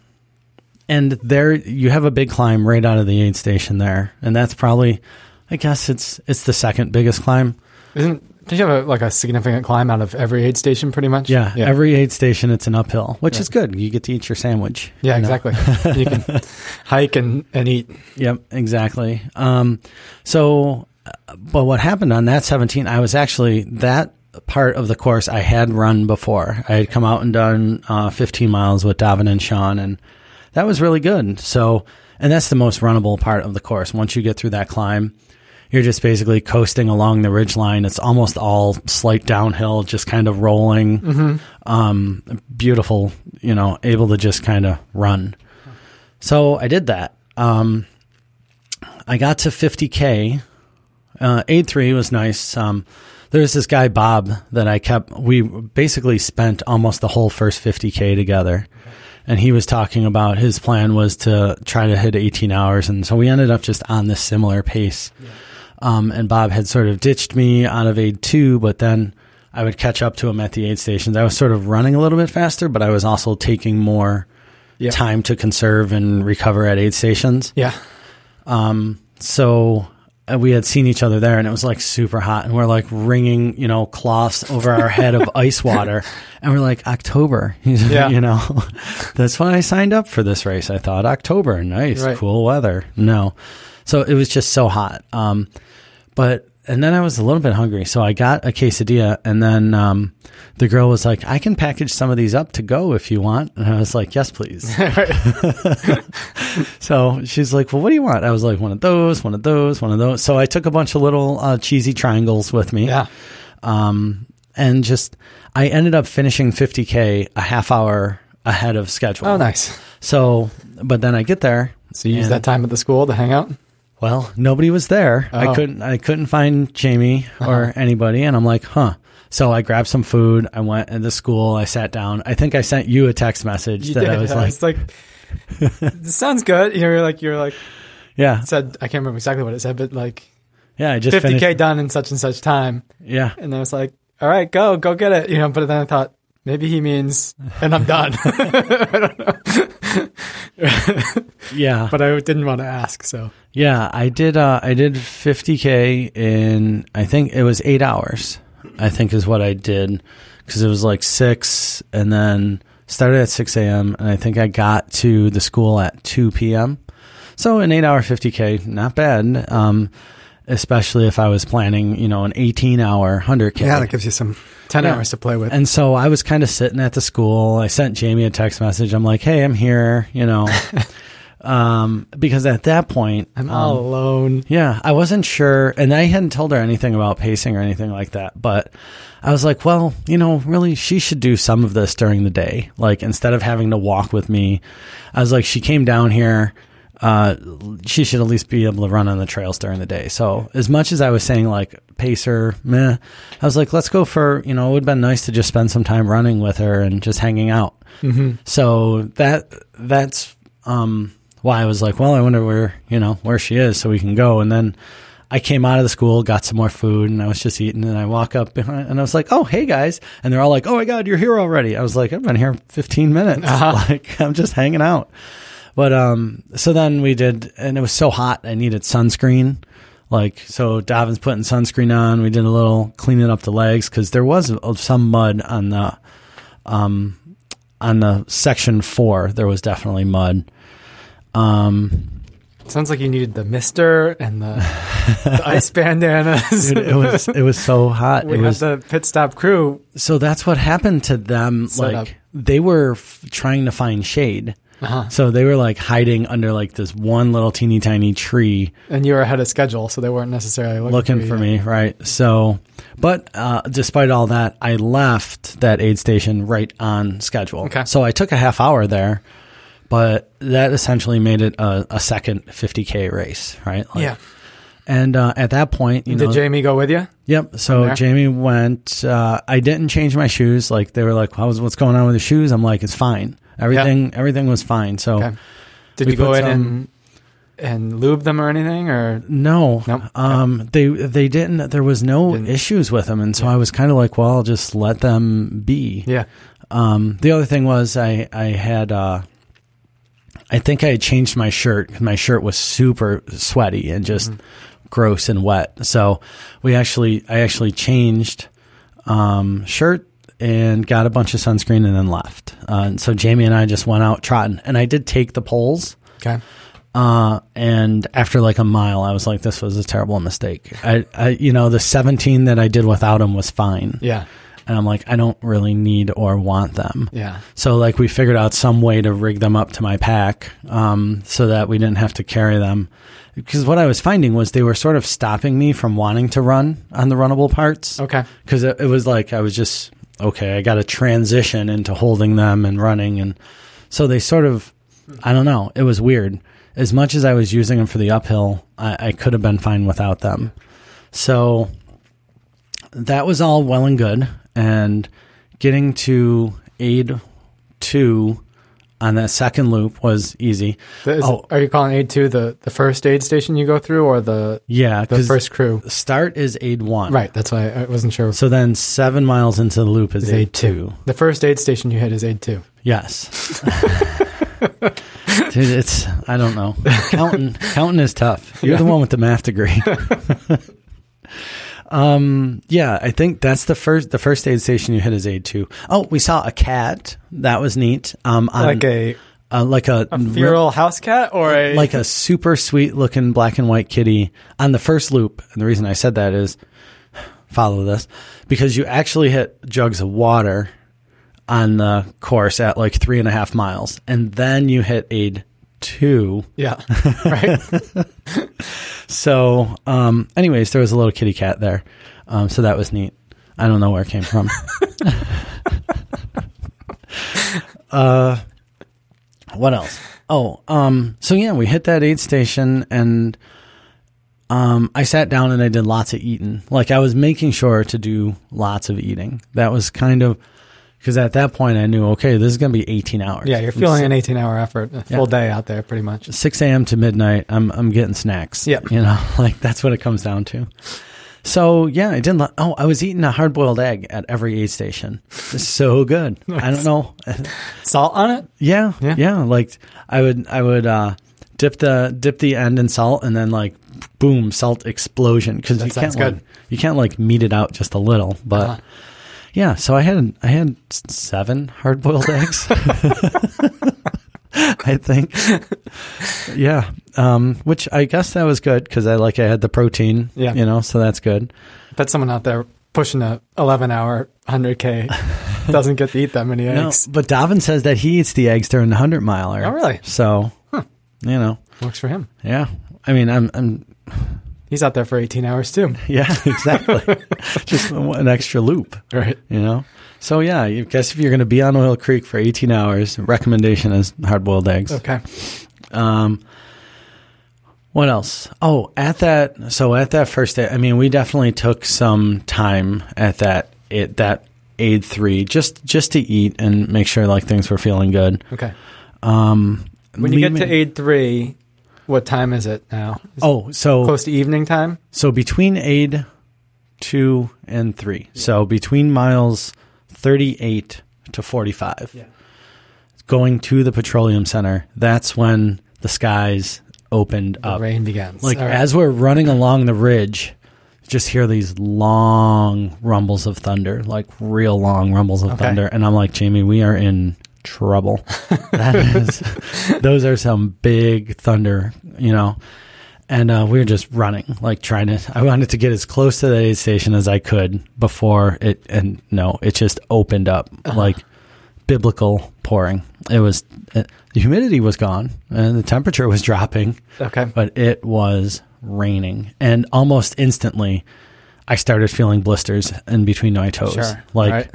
and there you have a big climb right out of the aid station there, and that's probably, I guess it's it's the second biggest climb. Isn't don't you have a, like a significant climb out of every aid station, pretty much? Yeah, every aid station it's an uphill, which is good. You get to eat your sandwich. yeah, you know? exactly. you can hike and, and eat. Yep, exactly. Um, so, uh, but what happened on that 17, I was actually, that part of the course I had run before. I had come out and done uh, 15 miles with Davin and Sean, and that was really good. So, and that's the most runnable part of the course. Once you get through that climb, you're just basically coasting along the ridge line. It's almost all slight downhill, just kind of rolling. Um, beautiful, you know, able to just kind of run. So I did that. Um, I got to 50K. Uh, aid three was nice. Um, there's this guy, Bob, that I kept, we basically spent almost the whole first 50K together. And he was talking about his plan was to try to hit 18 hours. And so we ended up just on this similar pace. Um, and Bob had sort of ditched me out of aid two, but then I would catch up to him at the aid stations. I was sort of running a little bit faster, but I was also taking more Yeah. time to conserve and recover at aid stations. Yeah. So uh, we had seen each other there, and it was like super hot, and we're like wringing, you know, cloths over our head of ice water, and we're like October, Yeah. you know, that's why I signed up for this race. I thought October, nice, Right. cool weather. No, so it was just so hot. Um, but and then I was a little bit hungry, so I got a quesadilla, and then um, the girl was like, "I can package some of these up to go if you want," and I was like, "Yes, please." So she's like, "Well, what do you want?" I was like, "One of those, one of those, one of those." So I took a bunch of little uh, cheesy triangles with me, Yeah. um, and just I ended up finishing 50k a half hour ahead of schedule. Oh, nice. So, but then I get there. So you use that time at the school to hang out? Well, nobody was there. Oh. I couldn't. I couldn't find Jamie uh-huh. or anybody, and I'm like, huh. So I grabbed some food. I went into school. I sat down. I think I sent you a text message You that did. I was like, it's like, this sounds good. You know, you're like, you're like, yeah, said, I can't remember exactly what it said, but like yeah. I just 50K finished. done in such and such time. Yeah, And I was like, all right, go, go get it. You know, but then I thought, maybe he means, and I'm done. yeah. but I didn't want to ask. So, Yeah, I did. Uh, I did 50k in. I think it was eight hours. I think is what I did because it was like six, and then started at 6 a.m. and I think I got to the school at 2 p.m. So an eight-hour 50k, not bad. Um, especially if I was planning, you know, an 18-hour 100k. yeah, that gives you some 10 Yeah. hours to play with. And so I was kind of sitting at the school. I sent Jamie a text message. I'm like, "Hey, I'm here," you know, um, because at that point, I'm um, all alone. yeah, I wasn't sure, and I hadn't told her anything about pacing or anything like that. But I was like, well, you know, really, she should do some of this during the day. Like instead of having to walk with me, I was like, she came down here. Uh, she should at least be able to run on the trails during the day. So as much as I was saying like pacer, meh, I was like, let's go for you know, it would have been nice to just spend some time running with her and just hanging out. So that that's um, why I was like, well, I wonder where you know where she is, so we can go. And then I came out of the school, got some more food, and I was just eating. And I walk up behind, and I was like, oh, hey guys, and they're all like, oh my god, you're here already. I was like, I've been here 15 minutes, like I'm just hanging out. But um, so then we did, and it was so hot, I needed sunscreen. Like so, Davin's putting sunscreen on. We did a little cleaning up the legs because there was some mud on the um on the section four. There was definitely mud. Um, Sounds like you needed the mister and the, the ice bandanas. dude, it was it was so hot. we it had was the pit stop crew. so that's what happened to them. Set like up. they were f- trying to find shade. Uh-huh. So they were like hiding under like this one little teeny tiny tree And you were ahead of schedule, so they weren't necessarily looking, looking you for me, right? So, but uh, despite all that, I left that aid station right on schedule. Okay. So I took a half hour there, but that essentially made it a, a second 50k race, right? Like- Yeah. And uh, at that point, you know, Did Jamie go with you? Yep. So? Jamie went. Uh, I didn't change my shoes. Like they were like, "How's what's going on with the shoes?" I'm like, "It's fine. Everything everything was fine." So Okay. Did We you go in and and lube them or anything? Or no, Nope. um, they they didn't. There was no Didn't- issues with them, and so Yeah. I was kind of like, "Well, I'll just let them be." yeah, Um, the other thing was I I had uh, I think I had changed my shirt 'cause my shirt was super sweaty and just gross and wet. So we actually, I actually changed um, shirt and got a bunch of sunscreen and then left. Uh, and so Jamie and I just went out trotting, and I did take the poles. Okay. Uh, and after like a mile, I was like, "This was a terrible mistake." I, I, you know, the 17 that I did without him was fine, Yeah. and I'm like, I don't really need or want them. Yeah. So like we figured out some way to rig them up to my pack, um, so that we didn't have to carry them. Because what I was finding was they were sort of stopping me from wanting to run on the runnable parts. Okay. Because it, it was like I was just okay. I got to transition into holding them and running, and so they sort of, I don't know. It was weird. As much as I was using them for the uphill, I, I could have been fine without them. So that was all well and good, and getting to aid two on that second loop was easy. Is- Oh. Are you calling aid two the, the first aid station you go through or the Yeah, the first crew? start is aid one. Right. That's why I wasn't sure. So then seven miles into the loop is It's aid, aid two. The first aid station you hit is aid two. Yes. Dude, it's I don't know. Counting counting is tough. You're the one with the math degree. um yeah, I think that's the first the first aid station you hit is aid two. Oh, we saw a cat. That was neat. Um on, like a, uh, like a, a feral house cat or a like a super sweet looking black and white kitty on the first loop. And the reason I said that is follow this because you actually hit jugs of water on the course at like three and a half miles, and then you hit aid two. yeah right So, um, anyways, there was a little kitty cat there, um, so that was neat. I don't know where it came from. uh, what else? Oh, um, so yeah, we hit that aid station and um, I sat down and I did lots of eating. Like I was making sure to do lots of eating. That was kind of because at that point I knew, okay, this is going to be 18 hours. yeah you're feeling an 18 hour effort a full day out there pretty much 6 a.m. to midnight, I'm I'm getting snacks. Yep. you know, like that's what it comes down to. So yeah, I didn't. li- Oh, I was eating a hard boiled egg at every aid station. It's so good. I don't know. salt on it yeah, Yeah. yeah, Like I would, I would uh, dip the dip the end in salt, and then like boom, salt explosion because you can't good. like you can't like meet it out just a little, but. Uh-huh. Yeah, so I had I had seven hard boiled eggs. I think. Yeah, um, which I guess that was good because I like I had the protein. Yeah. you know, so that's good. bet someone out there pushing a 11 hour 100k doesn't get to eat that many No, eggs but Davin says that he eats the eggs during the hundred miler. Oh, really? So, you know, works for him yeah. I mean, I'm, I'm, he's out there for 18 hours too. Yeah, exactly. Just an extra loop. right. you know? So yeah i guess if you're going to be on oil creek for 18 hours recommendation is hard-boiled eggs. Okay. Um what else? Oh at that so at that first day i mean we definitely took some time at that it that aid three just just to eat and make sure like things were feeling good. Okay. Um when you get to aid three what time is it now Is oh so close to evening time So between aid two and three. So between miles 38 to 45. Yeah. Going to the petroleum center, that's when the skies opened the up. rain begins Like right. as we're running along the ridge, just hear these long rumbles of thunder, like real long rumbles of Okay. thunder. And I'm like, Jamie, we are in trouble. that is, those are some big thunder, you know. And uh, we were just running, like trying to. I wanted to get as close to the aid station as I could before it. And no, it just opened up like biblical pouring. It was it, the humidity was gone and the temperature was dropping okay but it was raining and almost instantly i started feeling blisters in between my toes Sure. like Right.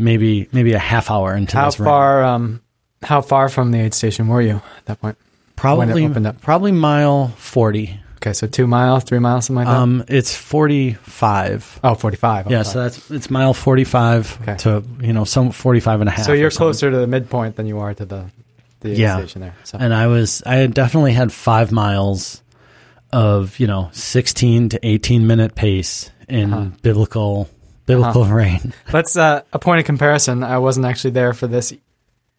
Maybe maybe a half hour into how this far um how far from the aid station were you at that point probably opened up? probably mile 40 okay so two miles three miles something like that um it's 45 oh 45 yeah okay. so that's it's mile 45 Okay. to you know some 45 and a half so you're closer to the midpoint than you are to the the aid Yeah. station there so and i was i had definitely had five miles of you know 16 to 18 minute pace in Uh-huh. biblical biblical rain Let's uh, a point of comparison. I wasn't actually there for this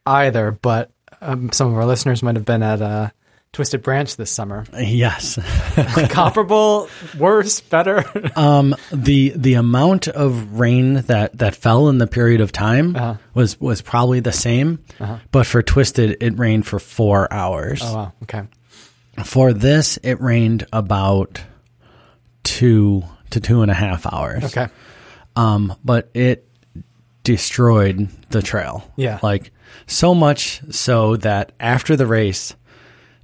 either, but um, some of our listeners might have been at uh, Twisted Branch this summer. Yes. Comparable, worse, better. um, the the amount of rain that, that fell in the period of time Uh-huh. was was probably the same, but for Twisted, it rained for four hours. oh wow. Okay. For this, it rained about two to two and a half hours. Okay. Um, but it destroyed the trail. Yeah. Like so much so that after the race,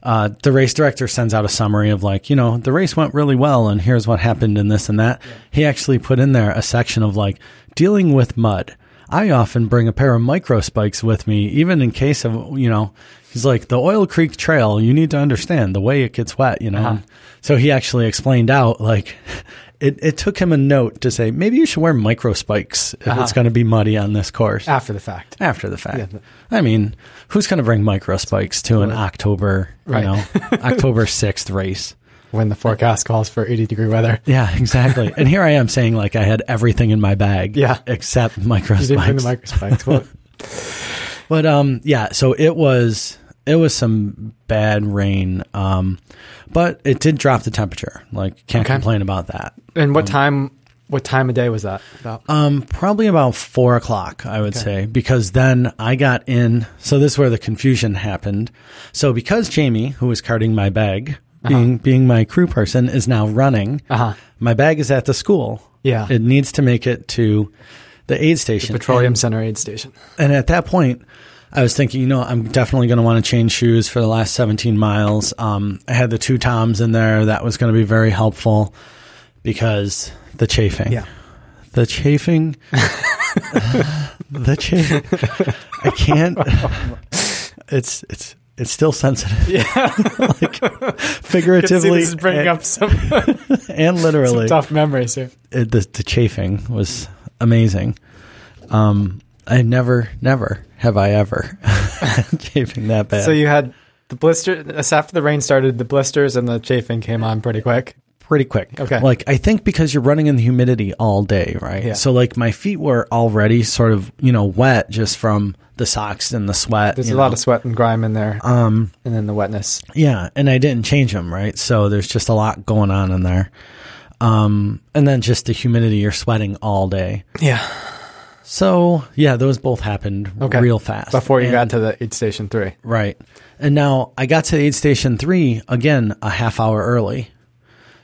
uh, the race director sends out a summary of like, you know, the race went really well and here's what happened and this and that. He actually put in there a section of like dealing with mud. I often bring a pair of micro spikes with me, even in case of, you know, he's like, the Oil Creek Trail, you need to understand the way it gets wet, you know? Uh-huh. So he actually explained out, like, it, it took him a note to say, maybe you should wear micro spikes if Uh-huh. it's going to be muddy on this course After the fact. after the fact. Yeah, I mean, who's going to bring micro spikes to an October, Right. you know, October 6th race? When the forecast calls for 80 degree weather. Yeah, exactly. and here I am saying like I had everything in my bag Yeah. except micro You didn't bring spikes. the microspikes. Well, But um yeah, so it was it was some bad rain um but it did drop the temperature. Like can't Okay. complain about that. and what time? What time of day was that? About? Um, probably about four o'clock, I would Okay. say, because then I got in. So this is where the confusion happened. So because Jamie, who was carting my bag, being being my crew person, is now running, Uh huh. my bag is at the school. Yeah. it needs to make it to the aid station. Petroleum And, Center aid station. and at that point, I was thinking, you know, I'm definitely going to want to change shoes for the last 17 miles. Um, I had the two toms in there. That was going to be very helpful because the chafing. Yeah. The chafing. the chafing. I can't. It's it's it's still sensitive. Yeah. like figuratively this is bringing and, up some, and literally. some tough memories here. It, the the chafing was amazing. Um, I never, never have I ever chafing that bad. So you had the blister. After the rain started. The blisters and the chafing came on pretty quick. pretty quick. Okay. Like I think because you're running in the humidity all day, right? Yeah. So like my feet were already sort of, you know, wet just from the socks and the sweat. There's a lot of sweat and grime in there, um and then the wetness. yeah, and I didn't change them, right? So there's just a lot going on in there. Um and then just the humidity you're sweating all day. Yeah. So, yeah, those both happened Okay. real fast. Before you And- got to the aid station three. Right. And now I got to the aid station three again a half hour early.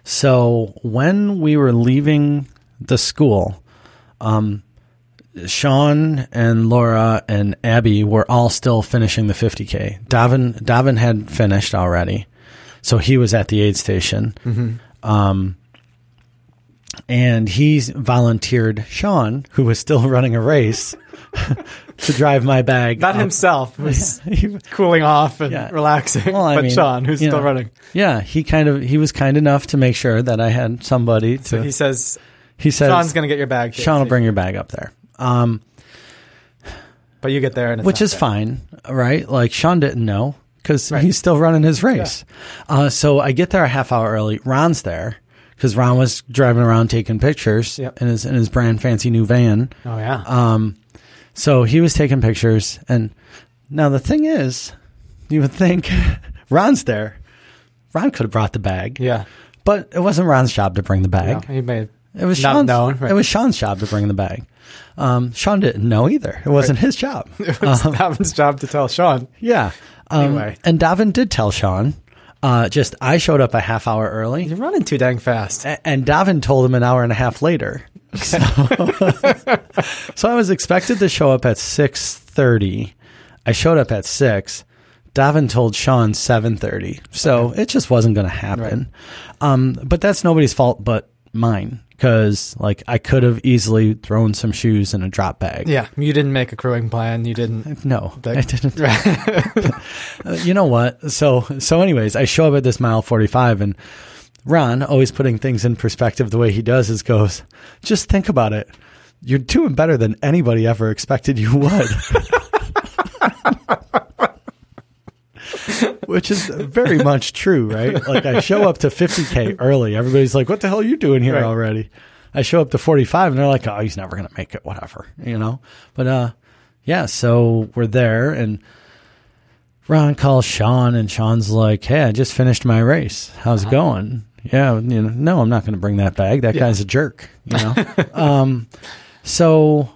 So when we were leaving the school, um, Sean and Laura and Abby were all still finishing the 50K. Davin, Davin had finished already. So he was at the aid station. Um, and he's volunteered Sean, who was still running a race, to drive my bag. Not up. himself was He- cooling off and Yeah. relaxing, Well, but mean, Sean, who's still know, running. Yeah, he kind of he was kind enough to make sure that I had somebody to. So he, he says, says "Sean's going to get your bag." Sean will bring your bag up there, um. But you get there, and it's which is there. fine, right? Like Sean didn't know because Right. he's still running his race. Uh, so I get there a half hour early. Ron's there because Ron was driving around taking pictures Yep. in his in his brand fancy new van. Oh yeah. Um, so he was taking pictures, and now the thing is, you would think Ron's there. Ron could have brought the bag. yeah. But it wasn't Ron's job to bring the Yeah, bag. he may It was Sean's. known. Right. It was Sean's job to bring the bag. Um, Sean didn't know either. It wasn't his job. it was Davin's job to tell Sean. Yeah. Um, Anyway. and Davin did tell Sean. Uh, just I showed up a half hour early, You're running too dang fast. a- and Davin told him an hour and a half later. So, so I was expected to show up at six thirty. I showed up at six. Davin told Sean seven thirty, so it just wasn't going to happen. Um, but that's nobody's fault but mine because like I could have easily thrown some shoes in a drop bag. Yeah, you didn't make a crewing plan. You didn't. No, That- I didn't. Uh, you know what? So so anyways, I show up at this mile 45 and Ron, always putting things in perspective the way he does is goes, "Just think about it. You're doing better than anybody ever expected you would." Which is very much true, right? Like I show up to 50k early. Everybody's like, "What the hell are you doing here Right. already?" I show up to 45 and they're like, "Oh, he's never going to make it, whatever." You know? But uh yeah, so we're there and Ron calls Sean, and Sean's like, "Hey, I just finished my race. How's it going?" Yeah, you know, no, I'm not going to bring that bag. That guy's a jerk. You know. um, so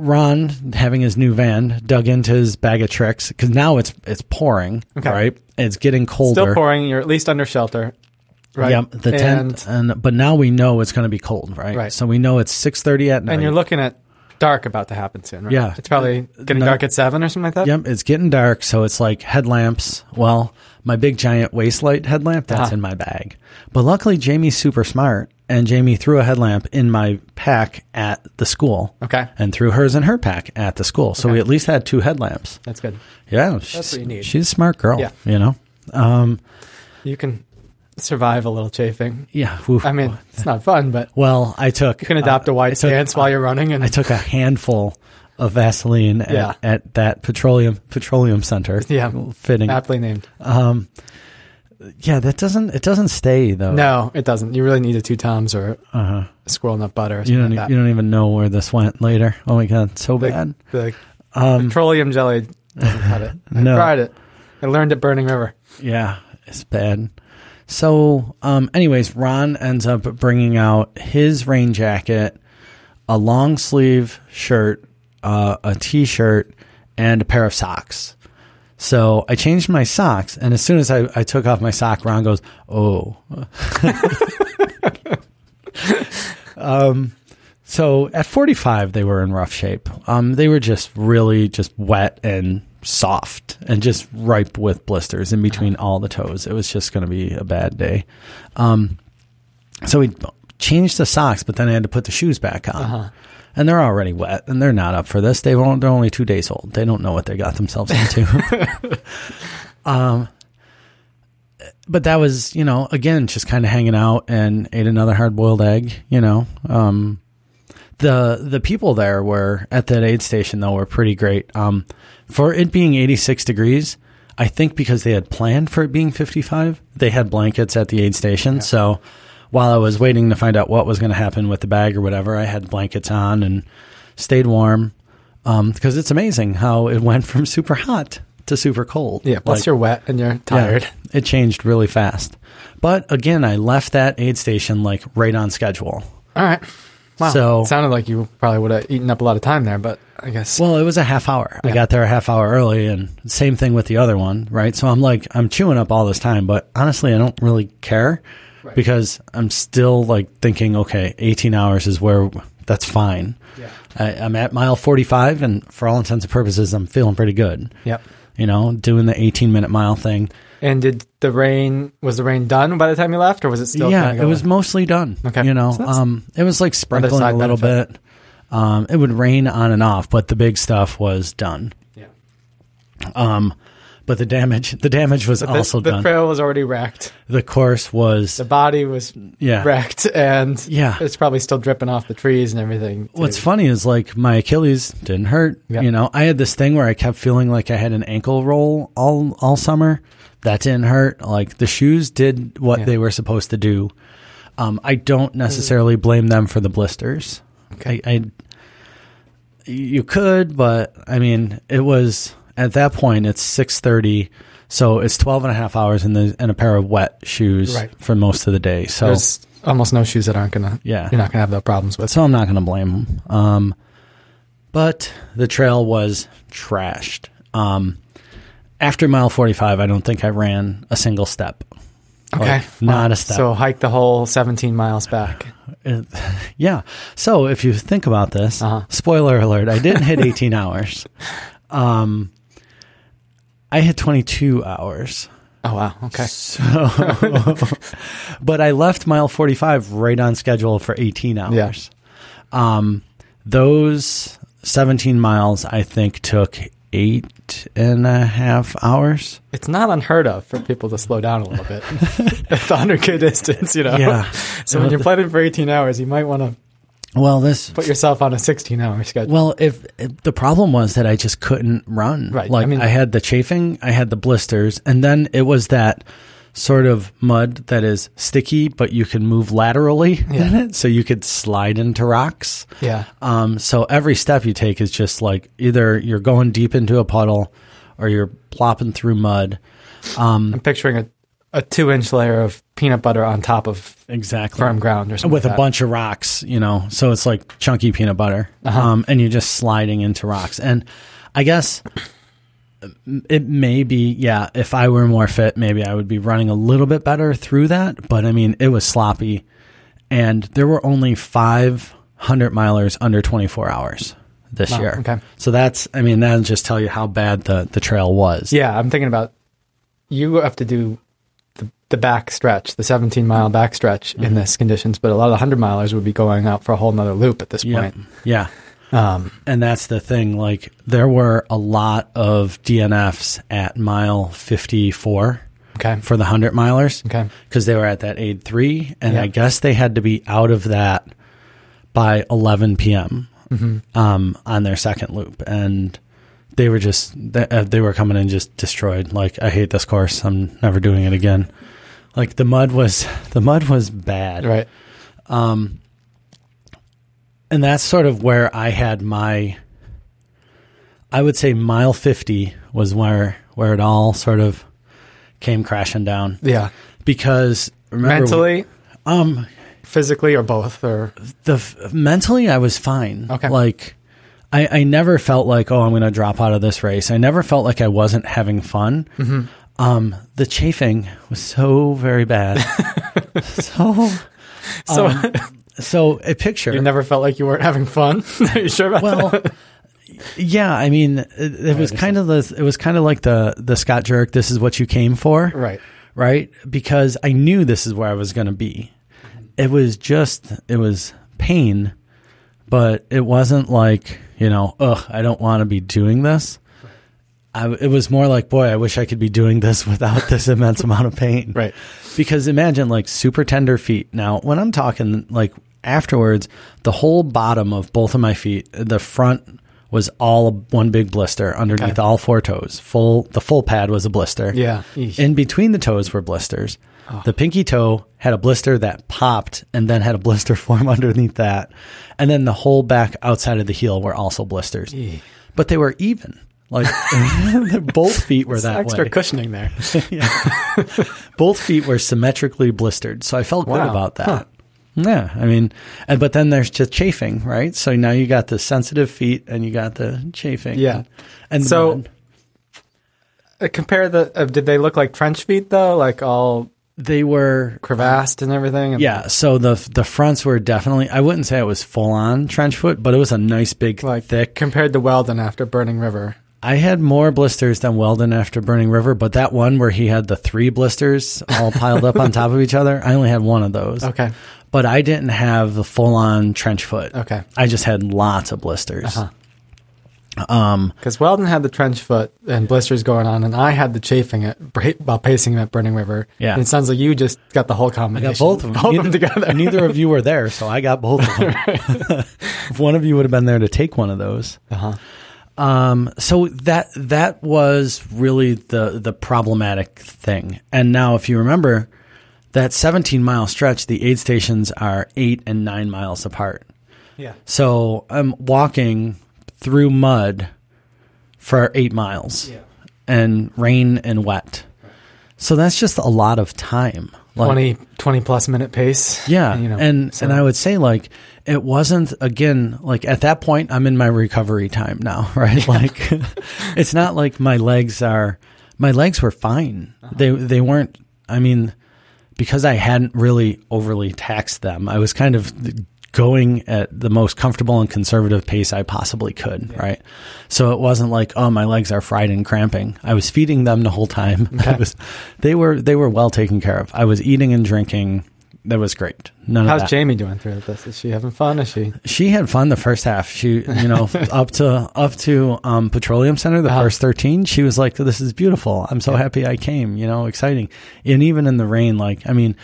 Ron, having his new van, dug into his bag of tricks because now it's it's pouring. Okay. Right, it's getting colder. Still pouring. You're at least under shelter. Right. Yep, the and, tent, and but now we know it's going to be cold, right? Right. So we know it's six thirty at night. And you're looking at dark about to happen soon, right? Yeah. It's probably getting No- dark at seven or something like that. Yep, it's getting dark, so it's like headlamps. Well, my big giant waist light headlamp that's Uh-huh. in my bag. But luckily, Jamie's super smart, and Jamie threw a headlamp in my pack at the school. Okay. And threw hers in her pack at the school, so Okay. we at least had two headlamps. That's good. Yeah, she's, what you need. she's a smart girl. Yeah. you know. Um, You can survive a little chafing. yeah. oof. I mean, it's not fun, but well, I took you can adopt a uh, I white took- stance while you're running. And I took a handful of Vaseline at, Yeah. at that petroleum petroleum center. Yeah. fitting. aptly named. Um, yeah, that doesn't it doesn't stay though. No, it doesn't. You really need a two toms or Uh-huh. a squirrel nut butter or You don't like that. you don't even know where this went later. Oh my god, so The- bad. The Um, petroleum jelly doesn't cut it. I No. tried it. I learned at Burning River. yeah, it's bad. So, um, anyways, Ron ends up bringing out his rain jacket, a long sleeve shirt, uh, a t-shirt, and a pair of socks. So I changed my socks, and as soon as I, I took off my sock, Ron goes, "Oh." um, so at 45, they were in rough shape. Um, they were just really just wet and soft and just ripe with blisters in between all the toes. It was just going to be a bad day. Um, so we changed the socks, but then I had to put the shoes back on. Uh-huh. And they're already wet, and they're not up for this. They won't. They're only two days old. They don't know what they got themselves into. um, but that was, you know, again, just kind of hanging out and ate another hard boiled egg. You know, um, the the people there were at that aid station though were pretty great. Um, for it being 86 degrees, I think because they had planned for it being 55, they had blankets at the aid station. So while I was waiting to find out what was going to happen with the bag or whatever, I had blankets on and stayed warm. Um, because it's amazing how it went from super hot to super cold. Yeah, plus Like- you're wet and you're tired. yeah, it changed really fast. But again, I left that aid station like right on schedule. All right. Wow. So- it sounded like you probably would have eaten up a lot of time there, but I guess. Well, it was a half hour. I got there a half hour early, and same thing with the other one, right? So I'm like, I'm chewing up all this time, but honestly, I don't really care because I'm still like thinking, okay, 18 hours is where that's fine. Yeah. I, I'm at mile 45, and for all intents and purposes, I'm feeling pretty good. Yep. You know, doing the 18 minute mile thing. And did the rain? Was the rain done by the time you left, or was it still? yeah, it was mostly done. Okay. you know, So um, it was like sprinkling a little benefit. bit. Um, it would rain on and off, but the big stuff was done. Yeah. Um, but the damage, the damage was also the done. trail was already wrecked. the course was, The body was yeah. wrecked, and Yeah. it's probably still dripping off the trees and everything. too. What's funny is like my Achilles didn't hurt. Yeah. You know, I had this thing where I kept feeling like I had an ankle roll all all summer. That didn't hurt. Like the shoes did what Yeah. they were supposed to do. Um, I don't necessarily blame them for the blisters. Okay. I, I you could, but I mean, it was at that point. It's six thirty, so it's 12 and a half hours in the in a pair of wet shoes Right. for most of the day. So There's almost no shoes that aren't gonna. Yeah. You're not gonna have no problems with. so I'm not going to blame them. Um, but the trail was trashed. Um, after mile 45, I don't think I ran a single step. Okay. Like, not a step. So hike the whole 17 miles back. It- yeah. So if you think about this, Uh-huh. spoiler alert, I didn't hit 18 hours. Um, I hit 22 hours. Oh wow. Okay. So, but I left mile 45 right on schedule for 18 hours. Um, those 17 miles, I think, took eight and a half hours. It's not unheard of for people to slow down a little bit at the 100k distance, you know. Yeah. So when you're planning for 18 hours, you might want to Well, this. put yourself on a 16 hour schedule. Well, if, if the problem was that I just couldn't run, Right. Like I mean- I had the chafing, I had the blisters, and then it was that sort of mud that is sticky, but you can move laterally in it, so you could slide into rocks. yeah. Um, so every step you take is just like either you're going deep into a puddle or you're plopping through mud. Um, I'm picturing a, a two inch layer of peanut butter on top of exactly. firm ground or something. with like a bunch of rocks, you know, so it's like chunky peanut butter, Uh-huh. um, and you're just sliding into rocks. And I guess it may be, yeah, if I were more fit, maybe I would be running a little bit better through that. But I mean, it was sloppy, and there were only 500 milers under 24 hours this Wow, year. okay. So that's, I mean, that'll just tell you how bad the, the trail was. Yeah, I'm thinking about you have to do the, back stretch, the 17 mile back stretch Mm-hmm. in this conditions, but a lot of the 100 milers would be going out for a whole nother loop at this Yeah. point. Yeah. Um, And that's the thing. Like, there were a lot of DNFs at mile 54 okay. for the 100 milers Okay. because they were at that aid three. And Yeah. I guess they had to be out of that by 11 p.m. Mm-hmm. Um, on their second loop. And they were just, they, uh, they were coming in just destroyed. Like, I hate this course. I'm never doing it again. Like, the mud was, the mud was bad Right. and that's sort of where I had my I would say mile 50 was where where it all sort of came crashing down Yeah. because remember Mentally, um physically, or both, or the f- mentally I was fine Okay. like I, I never felt like oh I'm going to drop out of this race I never felt like I wasn't having fun Mm-hmm. Um the chafing was so very bad so so Um, so a picture you never felt like you weren't having fun. Are you sure about well that? yeah i mean it, it was kind of the it was kind of like the the Scott Jurek this is what you came for Right. right because i knew this is where i was going to be it was just it was pain but it wasn't like you know ugh i don't want to be doing this I, it was more like boy i wish i could be doing this without this immense amount of pain Right. because imagine like super tender feet. Now, when I'm talking like afterwards, the whole bottom of both of my feet, the front was all one big blister underneath Okay. all four toes. Full the full pad was a blister. Yeah. Eesh. In between the toes were blisters. Oh. The pinky toe had a blister that popped and then had a blister form underneath that. And then the whole back outside of the heel were also blisters. But they were even. Like both feet were that Extra way cushioning there. both feet were symmetrically blistered. So I felt good about that. Huh. Yeah, I mean, and, but then there's just chafing, right? So now you got the sensitive feet and you got the chafing. Yeah. and So- Uh, compare the. Uh, did they look like trench feet though? Like all they were crevassed and everything? And yeah. So the the fronts were definitely. I wouldn't say it was full on trench foot, but it was a nice big Like thick. compared to Weldon after Burning River. I had more blisters than Weldon after Burning River, but that one where he had the three blisters all piled up on top of each other, I only had one of those. Okay. But I didn't have the full on trench foot. Okay. I just had lots of blisters. Uh-huh. Um, Because Weldon had the trench foot and blisters going on, and I had the chafing it while pacing at Burning River. Yeah. And it sounds like you just got the whole I combination. got both of them. Both of them together. neither of you were there, so I got both of them. if one of you would have been there to take one of those. Uh-huh. Um, so that that was really the the problematic thing. And now, if you remember, that 17 mile stretch, the aid stations are eight and nine miles apart. Yeah. So I'm walking through mud for eight miles and rain and wet. So that's just a lot of time. Like, 20, 20 plus minute pace. yeah, You know, and so- and I would say like it wasn't again like at that point I'm in my recovery time now, right? Like it's not like my legs are my legs were fine. Uh-huh. They they weren't. I mean, because I hadn't really overly taxed them, I was kind of going at the most comfortable and conservative pace I possibly could, right? So it wasn't like, oh, my legs are fried and cramping. I was feeding them the whole time. I was, they were they were well taken care of. I was eating and drinking. That was great. None How's of that. Jamie doing through this? Is she having fun? Is she? She had fun the first half. She, you know, up to up to um, Petroleum Center, the Uh-huh. first thirteen. She was like, "This is beautiful. I'm so happy I came." You know, exciting. And even in the rain, like, I mean,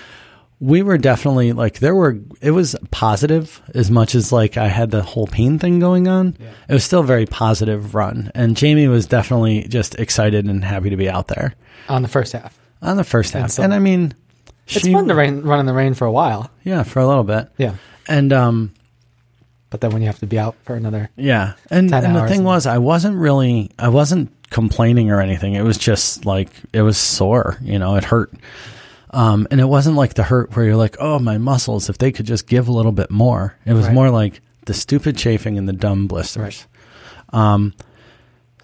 we were definitely like there were. It was positive as much as like I had the whole pain thing going on. It was still a very positive run, and Jamie was definitely just excited and happy to be out there On the first half. on the first half. so- and I mean, It's fun to rain, run in the rain for a while. yeah, for a little bit. Yeah. And um, But then when you have to be out for another. Yeah, and, 10 and the thing and- was, I wasn't really, I wasn't complaining or anything. It was just like it was sore. You know, it hurt. Um, and it wasn't like the hurt where you're like, oh, my muscles, if they could just give a little bit more. It was Right. more like the stupid chafing and the dumb blisters. Um,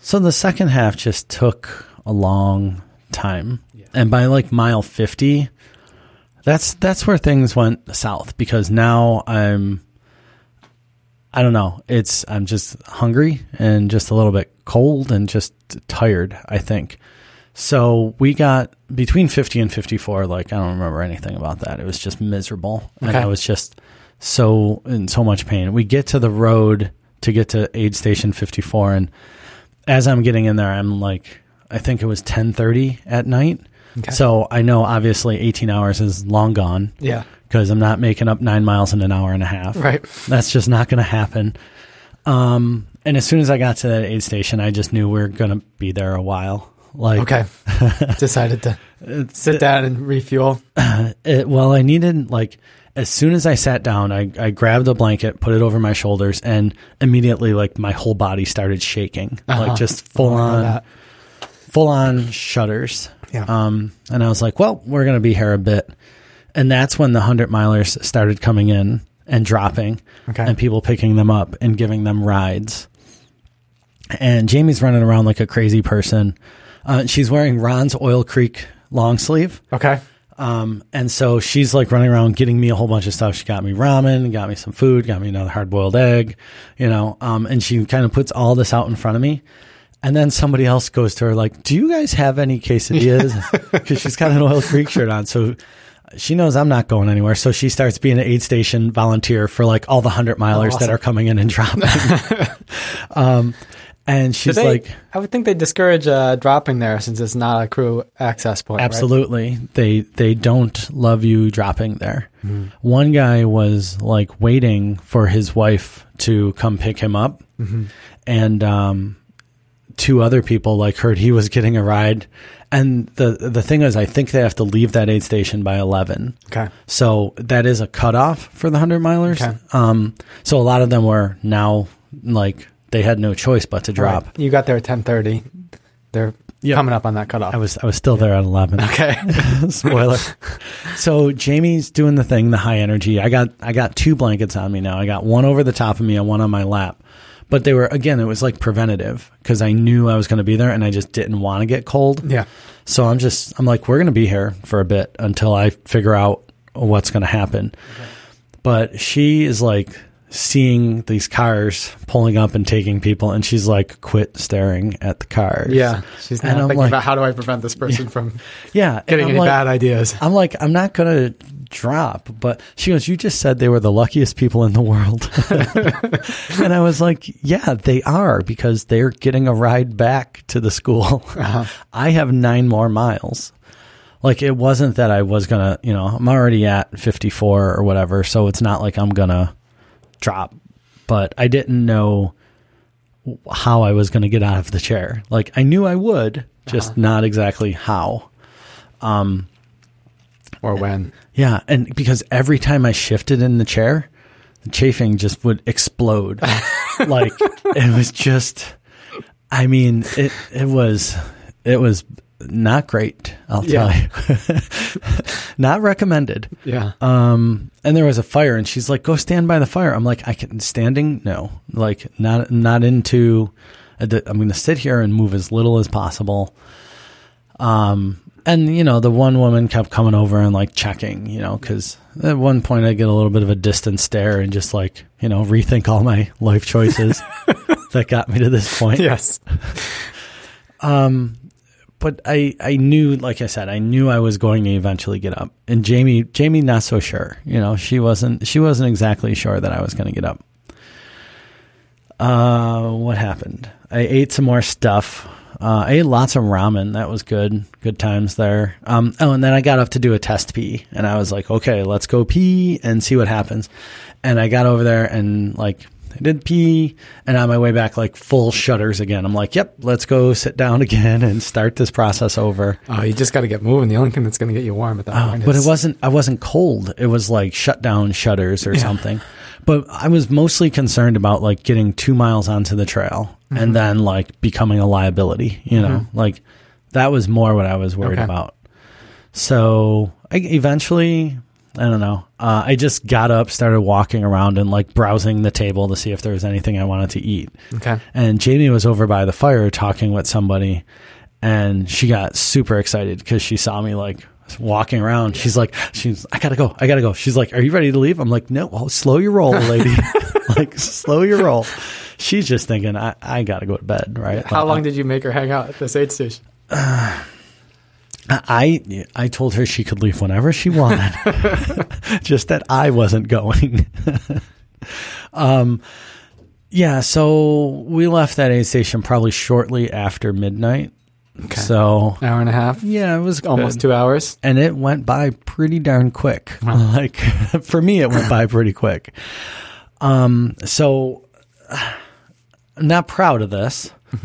so the second half just took a long time. And by like mile 50, that's that's where things went south because now I'm I don't know. It's I'm just hungry and just a little bit cold and just tired, I think. So we got between 50 and 54 like I don't remember anything about that. It was just miserable and Okay. I was just so in so much pain. We get to the road to get to aid station 54 and as I'm getting in there I'm like I think it was 10:30 at night. Okay. So I know obviously 18 hours is long gone Yeah. because I'm not making up nine miles in an hour and a half. Right. That's just not going to happen. Um, and as soon as I got to that aid station, I just knew we are going to be there a while. Like, Okay. Decided to sit down and refuel. it, well, I needed like as soon as I sat down, I, I grabbed a blanket, put it over my shoulders, and immediately like my whole body started shaking, Uh-huh. like just full Oh, know on. Full on shudders. Yeah. Um, and I was like, well, we're going to be here a bit. And that's when the 100 milers started coming in and dropping Okay. and people picking them up and giving them rides. And Jamie's running around like a crazy person. Uh, she's wearing Ron's Oil Creek long sleeve. Okay. Um, and so she's like running around getting me a whole bunch of stuff. She got me ramen, got me some food, got me another hard boiled egg, you know, um, and she kind of puts all this out in front of me. And then somebody else goes to her like, "Do you guys have any quesadillas?" Because she's got an Oil Creek shirt on, so she knows I'm not going anywhere. So she starts being an aid station volunteer for like all the hundred milers awesome. that are coming in and dropping. um, and she's they- like, I would think they discourage uh, dropping there since it's not a crew access point. right? Absolutely. They they don't love you dropping there. Mm-hmm. One guy was like waiting for his wife to come pick him up Mm-hmm. and um two other people like heard he was getting a ride and the the thing is I think they have to leave that aid station by 11. Okay. So that is a cutoff for the 100 milers. Okay. Um so a lot of them were now like they had no choice but to drop. Right. You got there at ten thirty. They're Yep. coming up on that cutoff. I was I was still there at 11. okay. Spoiler. so Jamie's doing the thing, the high energy. I got I got two blankets on me now. I got one over the top of me and one on my lap. But they were again, it was like preventative because I knew I was going to be there and I just didn't want to get cold. yeah. So I'm just I'm like we're going to be here for a bit until I figure out what's going to happen. But she is like seeing these cars pulling up and taking people and she's like quit staring at the cars. Yeah. She's not I'm thinking like- about how do I prevent this person from Yeah, getting any like- bad ideas. I'm like, I'm not gonna drop, but she goes, You just said they were the luckiest people in the world. and I was like, Yeah, they are because they're getting a ride back to the school. Uh-huh. I have nine more miles. Like it wasn't that I was gonna, you know, I'm already at 54 or whatever, so it's not like I'm gonna drop. But I didn't know how I was gonna get out of the chair. Like I knew I would, just uh-huh. not exactly how. Um, or when. Yeah, and because every time I shifted in the chair, the chafing just would explode. like it was just I mean, it it was it was not great, I'll tell Yeah. you. not recommended. Yeah. Um and there was a fire and she's like, Go stand by the fire. I'm like, I can standing? No. Like not not into I'm gonna sit here and move as little as possible. Um, and you know, the one woman kept coming over and like checking, you know, because at one point I get a little bit of a distant stare and just like, you know, rethink all my life choices that got me to this point. yes. But I, I knew, like I said, I knew I was going to eventually get up. And Jamie, Jamie, not so sure. You know, she wasn't, she wasn't exactly sure that I was going to get up. Uh, what happened? I ate some more stuff. Uh, I ate lots of ramen. That was good. Good times there. Um, oh, and then I got up to do a test pee, and I was like, okay, let's go pee and see what happens. And I got over there and like I did pee, and on my way back, like full shudders again. I'm like, yep, let's go sit down again and start this process over. Oh, you just got to get moving. The only thing that's going to get you warm at that Oh, point but is it wasn't. I wasn't cold. It was like shut down shudders or Yeah. something. But I was mostly concerned about like getting two miles onto the trail and then like becoming a liability, you know, like that was more what I was worried Okay. about. So I eventually, I don't know, uh, I just got up, started walking around and like browsing the table to see if there was anything I wanted to eat. Okay. And Jamie was over by the fire talking with somebody, and she got super excited because she saw me like walking around. She's like, she's, I gotta go, I gotta go. She's like, are you ready to leave? I'm like, no, well, slow your roll, lady. like, slow your roll. She's just thinking, I, I gotta go to bed, right? How But long did you make her hang out at this aid station? I I told her she could leave whenever she wanted, just that I wasn't going. um, yeah. So we left that aid station probably shortly after midnight. So Hour and a half, yeah, it was almost good. two hours. and it went by pretty darn quick. Like for me, it went by pretty quick. Um, so I'm not proud of this,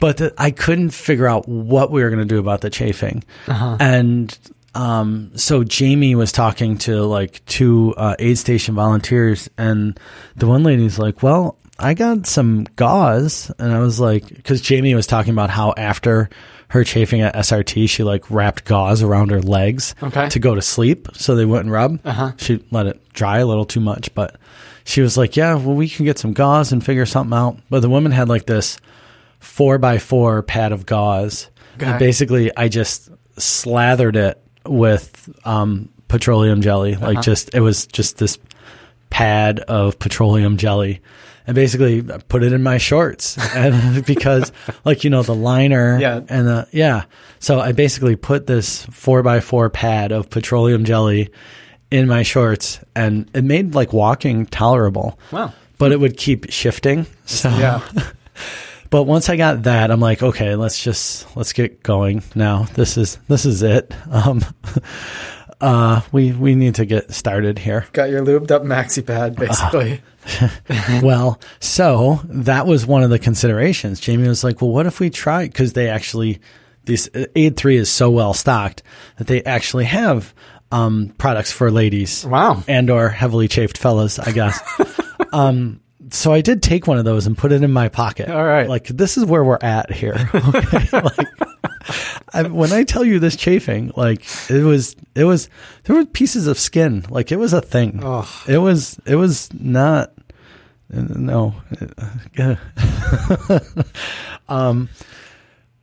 but the, I couldn't figure out what we were going to do about the chafing, and um, so Jamie was talking to like two uh, aid station volunteers, and the one lady's like, "Well, I got some gauze," and I was like, because Jamie was talking about how after her chafing at SRT, she like wrapped gauze around her legs Okay. to go to sleep so they wouldn't rub. Uh-huh. She let it dry a little too much, but she was like, "Yeah, well, we can get some gauze and figure something out." But the woman had like this four by four pad of gauze. Okay. And basically, I just slathered it with um, petroleum jelly. Like, just it was just this pad of petroleum jelly. And basically, put it in my shorts, and because, like you know, the liner, Yeah. and the yeah. So I basically put this four by four pad of petroleum jelly in my shorts, and it made like walking tolerable. Wow. But it would keep shifting. So Yeah. but once I got that, I'm like, okay, let's just let's get going now. This is this is it. Um, uh, we we need to get started here. Got your lubed up maxi pad, basically. well, so that was one of the considerations. Jamie was like, well, what if we try? Because they actually, this Aid Three is so well stocked that they actually have um, products for ladies. Wow. and or heavily chafed fellas, I guess. um, so I did take one of those and put it in my pocket. All right. like this is where we're at here. Okay, like I, when I tell you this chafing, like it was, it was there were pieces of skin, like it was a thing. It was, it was not. No, um,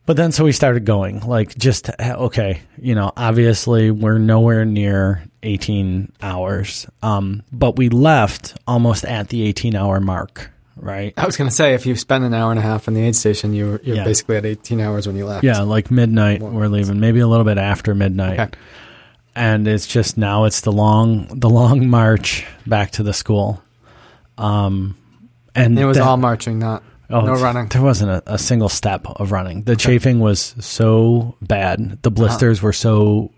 but then so we started going, like just okay, you know, obviously we're nowhere near 18 hours. Um, but we left almost at the 18 hour mark, right? I was going to say, if you spend an hour and a half in the aid station, you, you're Yeah. basically at 18 hours when you left. Yeah, like midnight we're leaving, maybe a little bit after midnight. Okay. And it's just now it's the long the long march back to the school. Um and it was that- all marching, not Oh, no running. There wasn't a, a single step of running. The chafing was so bad. Uh-huh. The blisters were so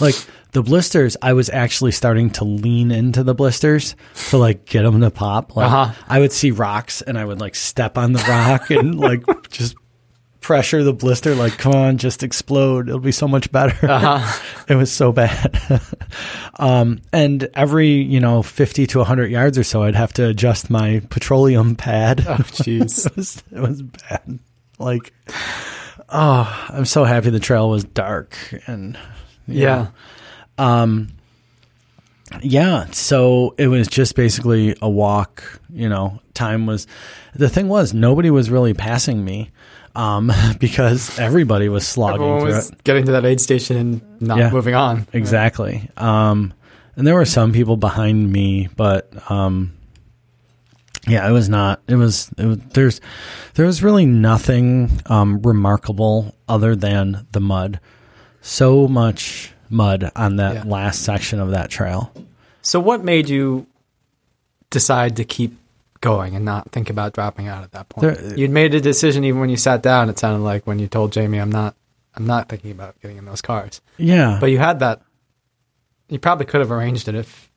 like the blisters. I was actually starting to lean into the blisters to like get them to pop. Like Uh-huh. I would see rocks and I would like step on the rock and like just pressure the blister. Like come on, just explode. It'll be so much better. Uh-huh. it was so bad. um, and every you know fifty to hundred yards or so, I'd have to adjust my petroleum pad. Oh, jeez. it was it was bad. Like, oh, I'm so happy the trail was dark and yeah. um, yeah. So it was just basically a walk. You know, time was the thing was nobody was really passing me. Um, because everybody was slogging Everyone through was it. getting to that aid station and not Yeah. moving on. Exactly. Um, and there were some people behind me, but um, yeah, it was not. It was, it was. There's, there was really nothing um, remarkable other than the mud. So much mud on that Yeah. last section of that trail. So, what made you decide to keep going and not think about dropping out at that point? There- You'd made a decision even when you sat down. It sounded like when you told Jamie, "I'm not, I'm not thinking about getting in those cars." Yeah, But you had that. You probably could have arranged it if,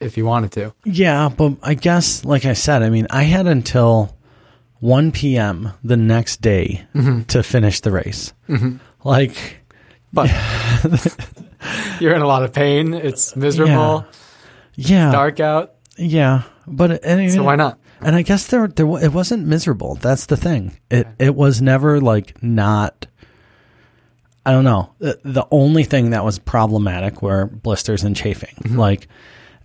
if you wanted to. yeah, but I guess, like I said, I mean, I had until 1 p.m. the next day mm-hmm. to finish the race. Mm-hmm. Like, But you're in a lot of pain. It's miserable. yeah, Dark out. yeah, but and So why not? And I guess there, there it wasn't miserable. That's the thing. It it was never like not. I don't know. The, the only thing that was problematic were blisters and chafing. Mm-hmm. Like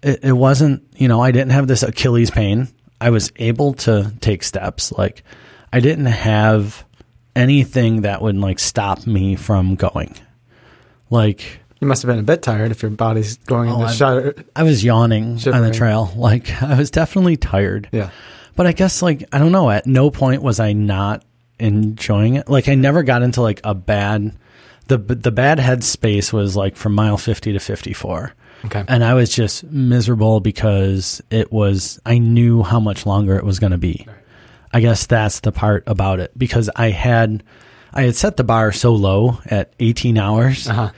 it, it wasn't. You know, I didn't have this Achilles pain. I was able to take steps. Like I didn't have anything that would like stop me from going. Like You must have been a bit tired if your body's going Oh, into I'm- shudder. I was yawning on the trail. Like I was definitely tired. Yeah. But I guess like I don't know. At no point was I not enjoying it. Like I never got into like a bad. The the bad head space was like from mile fifty to fifty four, Okay. and I was just miserable because it was. I knew how much longer it was going to be. I guess that's the part about it because I had, I had set the bar so low at eighteen hours Uh-huh.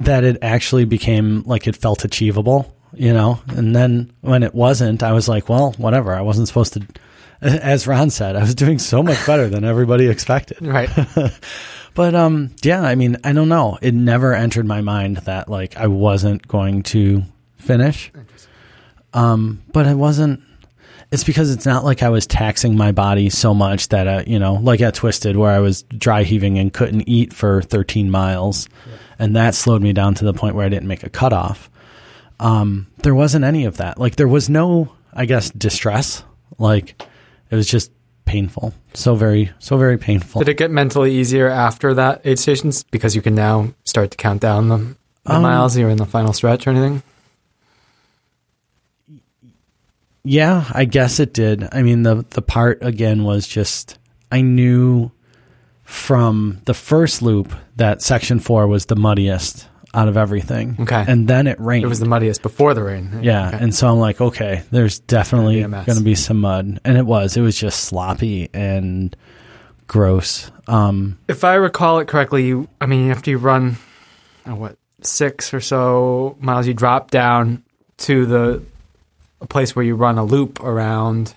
That it actually became like it felt achievable, you know? And then when it wasn't, I was like, well, whatever. I wasn't supposed to, as Ron said, I was doing so much better than everybody expected. Right. But, um, yeah, I mean, I don't know. It never entered my mind that like I wasn't going to finish. Um, but I wasn't, it's because it's not like I was taxing my body so much that, I, you know, like at Twisted where I was dry heaving and couldn't eat for 13 miles. And that slowed me down to the point where I didn't make a cutoff. Um, there wasn't any of that. Like there was no, I guess, distress. Like it was just painful. So very, so very painful. Did it get mentally easier after that aid stations because you can now start to count down the, the Um, miles? You're in the final stretch or anything? Yeah, I guess it did. I mean, the the part again was just I knew from the first loop that section four was the muddiest out of everything. Okay. and then it rained. It was the muddiest before the rain. yeah, Okay. and so I'm like, okay, there's definitely Gonna be a mess. going to be some mud, and it was. It was just sloppy and gross. Um, If I recall it correctly, you, I mean, after you run, uh, what, six or so miles, you drop down to the a place where you run a loop around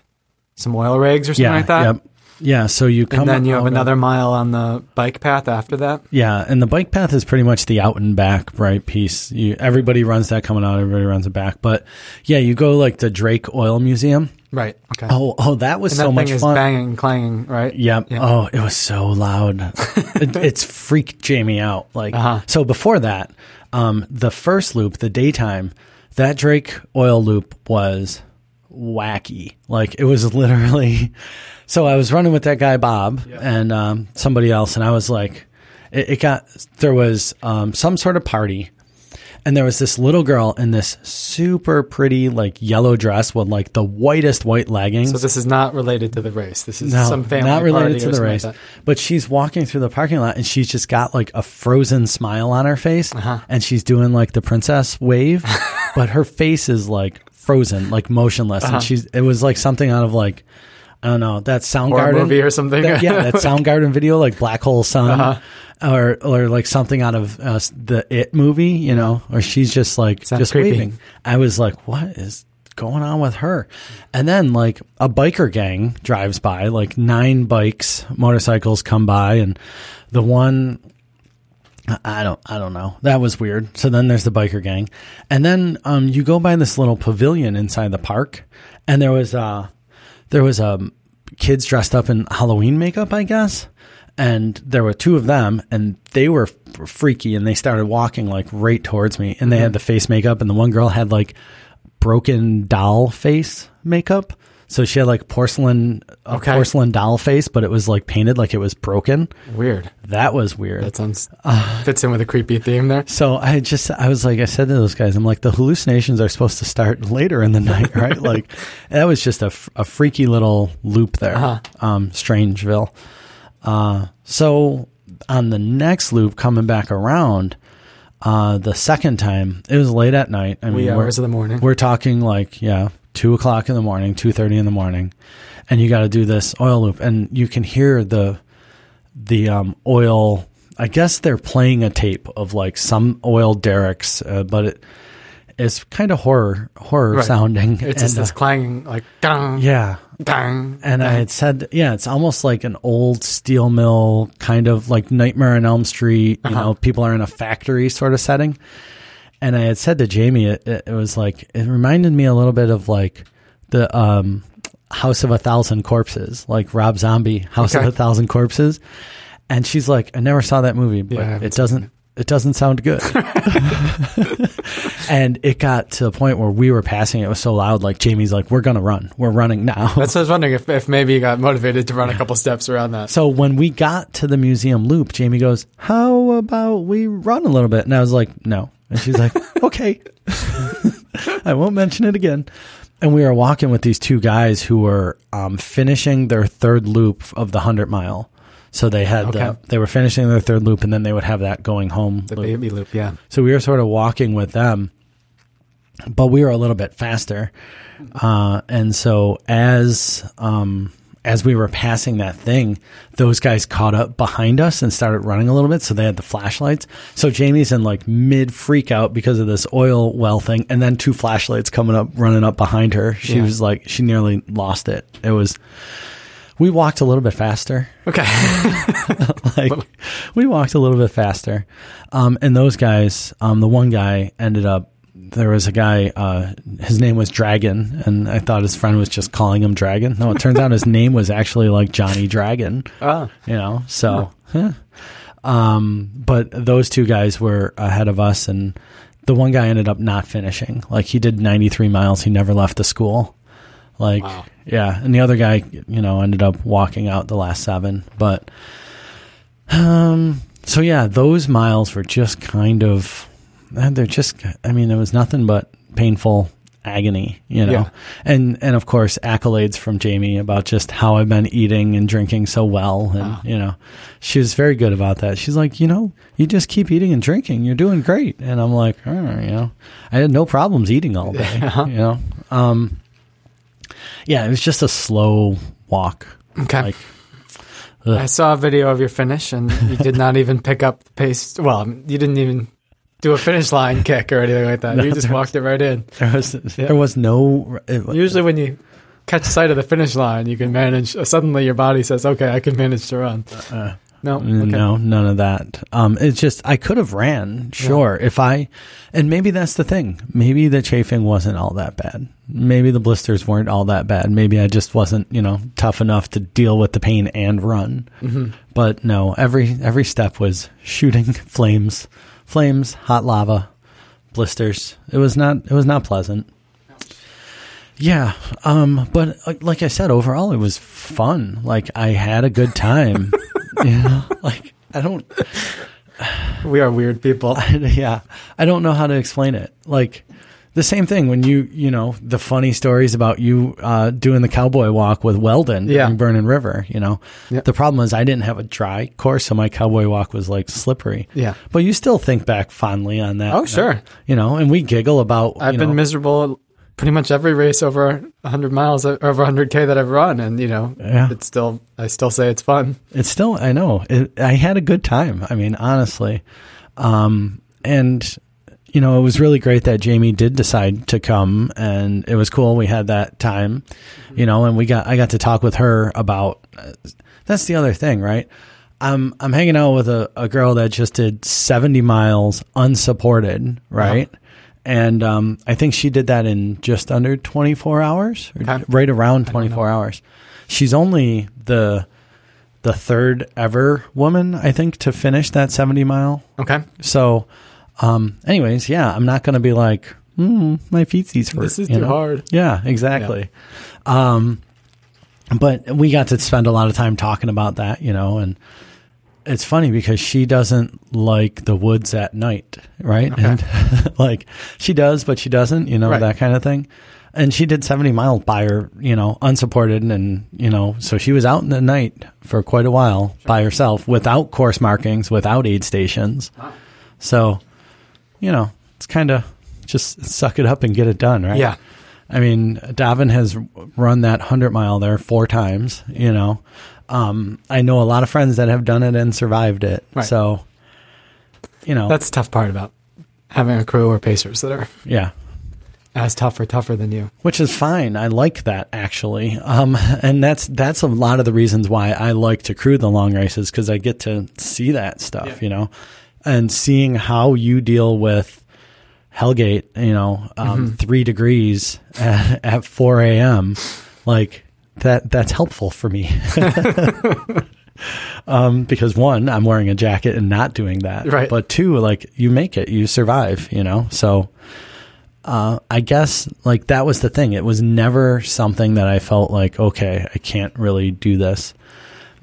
some oil rigs or something yeah, like that. yep. Yeah, so you come And then you have of- another mile on the bike path after that. Yeah, and the bike path is pretty much the out and back right piece. You everybody runs that coming out, everybody runs it back. But yeah, you go like the Drake Oil Museum. Right. Okay. Oh, oh, that was and so that much thing is fun. banging clanging, right? Yep. Yeah. Oh, it was so loud. it, it's freaked Jamie out. Like Uh-huh. so before that, um, the first loop, the daytime, that Drake oil loop was wacky. Like it was literally. So I was running with that guy Bob and um, somebody else, and I was like, it, it got there was um, some sort of party. And there was this little girl in this super pretty, like yellow dress with like the whitest white leggings. So this is not related to the race. This is No, some family not related party to the race. like but she's walking through the parking lot and she's just got like a frozen smile on her face, Uh-huh. and she's doing like the princess wave, but her face is like frozen, like motionless, Uh-huh. and she's. It was like something out of like. I don't know that Soundgarden movie or something. that- yeah, that Soundgarden video, like Black Hole Sun, Uh-huh. or or like something out of uh, the It movie, you know, or she's just like just creepy. waving. I was like, what is going on with her? And then like a biker gang drives by, like nine bikes, motorcycles come by, and the one. I- don't I don't know. That was weird. So then there's the biker gang. And then um you go by this little pavilion inside the park and there was uh there was um kids dressed up in Halloween makeup, I guess. And there were two of them and they were f- freaky and they started walking like right towards me and they Mm-hmm. had the face makeup and the one girl had like broken doll face makeup. So she had like porcelain a Okay. porcelain doll face, but it was like painted like it was broken. Weird. That was weird. That sounds fits in with a creepy theme there. So I just, I was like, I said to those guys, I'm like, the hallucinations are supposed to start later in the night, right? like, that was just a, a freaky little loop there, Uh-huh. um, Strangeville. Uh, so on the next loop coming back around, uh, the second time, it was late at night. I mean, Wee hours of the morning. we're talking like, yeah, two o'clock in the morning, two thirty in the morning, and you got to do this oil loop, and you can hear the the um, oil. I guess they're playing a tape of like some oil derricks, uh, but it it's kind of horror horror Right. sounding. It's and, just this uh, clanging, like dang, yeah, dang. and I had said, yeah, it's almost like an old steel mill, kind of like Nightmare on Elm Street. You Uh-huh. know, people are in a factory sort of setting. And I had said to Jamie, it, it, it was like it reminded me a little bit of like the um, House of a Thousand Corpses, like Rob Zombie, House Okay. of a Thousand Corpses. And she's like, I never saw that movie, but Yeah, it doesn't it doesn't sound good. and it got to the point where we were passing it was so loud, like Jamie's like, We're gonna run. We're running now. That's what I was wondering if, if maybe you got motivated to run a couple steps around that. So when we got to the museum loop, Jamie goes, "How about we run a little bit?" And I was like, "No." And she's like, "Okay." I won't mention it again. And we were walking with these two guys who were um, finishing their third loop of the hundred mile. So they had Okay. the, they were finishing their third loop, and then they would have that going home. The loop. baby loop, yeah. So we were sort of walking with them, but we were a little bit faster. Uh, and so as um, as we were passing that thing, those guys caught up behind us and started running a little bit. So they had the flashlights. So Jamie's in like mid freak out because of this oil well thing, and then two flashlights coming up, running up behind her. She Yeah. was like, she nearly lost it. It was. We walked a little bit faster Okay. like we walked a little bit faster um, and those guys um, the one guy ended up there was a guy uh, his name was dragon and i thought his friend was just calling him dragon. No it turns out his name was actually like johnny dragon. Oh, you know so huh. um, but those two guys were ahead of us and the one guy ended up not finishing. Like he did 93 miles. He never left the school. Like Wow. yeah and the other guy you know ended up walking out the last seven. But um so yeah those miles were just kind of Uh, they're just i mean it was nothing but painful agony you know Yeah. and and of course accolades from jamie about just how i've been eating and drinking so well and Wow. you know she was very good about that she's like you know you just keep eating and drinking you're doing great and i'm like oh, you know i had no problems eating all day Yeah. Uh-huh. you know um yeah it was just a slow walk okay. like I saw a video of your finish, and you did not even pick up the pace. Well, you didn't even do a finish line kick or anything like that. No, you just walked it right in. there was there was no it, Usually, when you catch sight of the finish line, you can manage. uh, Suddenly, your body says, "Okay, I can manage to run." uh, No, okay. No, none of that. Um, it's just I could have ran, sure, if I, and maybe that's the thing. Maybe the chafing wasn't all that bad. Maybe the blisters weren't all that bad. Maybe I just wasn't, you know, tough enough to deal with the pain and run. Mhm. But no, every every step was shooting flames, flames, hot lava, blisters. It was not it was not pleasant. Yeah, um, but uh, like I said, overall it was fun. Like I had a good time. you know, like I don't. We are weird people. yeah, I don't know how to explain it. Like the same thing when you you know the funny stories about you uh, doing the cowboy walk with Weldon Yeah. in Burning River. You know, the problem is I didn't have a dry course, so my cowboy walk was like slippery. Yeah. But you still think back fondly on that. Oh, sure. You know, and we giggle about. I've been know, miserable pretty much every race over 100 miles, over 100k that I've run, and you know, Yeah. it's still. I still say it's fun. It's still, I know, it, I had a good time. I mean, honestly. Um, and, you know, it was really great that Jamie did decide to come and it was cool. We had that time, you know, and we got, I got to talk with her about, uh, that's the other thing, right? I'm, I'm hanging out with a, a girl that just did 70 miles unsupported, right? And, um, I think she did that in just under 24 hours, or Okay. right around 24 hours. She's only the, the third ever woman, I think, to finish that 70 mile. Okay, So, um, anyways, yeah, I'm not going to be like, mm, my feetsies hurt. this is too know? hard. Yeah, exactly. Um, but we got to spend a lot of time talking about that, you know, and it's funny because she doesn't like the woods at night, right? Okay. And like she does, but she doesn't, you know, Right. that kind of thing. And she did 70 miles by her, you know, unsupported. And, you know, so she was out in the night for quite a while by herself without course markings, without aid stations. So, you know, it's kind of just suck it up and get it done, right? Yeah, I mean, Davin has run that 100 mile there four times, you know. Um, I know a lot of friends that have done it and survived it. Right. So, you know, that's the tough part about having a crew or pacers that are yeah, as tough or tougher than you. which is fine. I like that actually. Um, and that's, that's a lot of the reasons why I like to crew the long races because I get to see that stuff, Yeah. you know, and seeing how you deal with Hellgate, you know, um, three degrees at, at 4 a.m. Like, that that's helpful for me. um, because one, I'm wearing a jacket and not doing that. Right. But two, like you make it, you survive, you know? So, uh, I guess like that was the thing. It was never something that I felt like, okay, I can't really do this.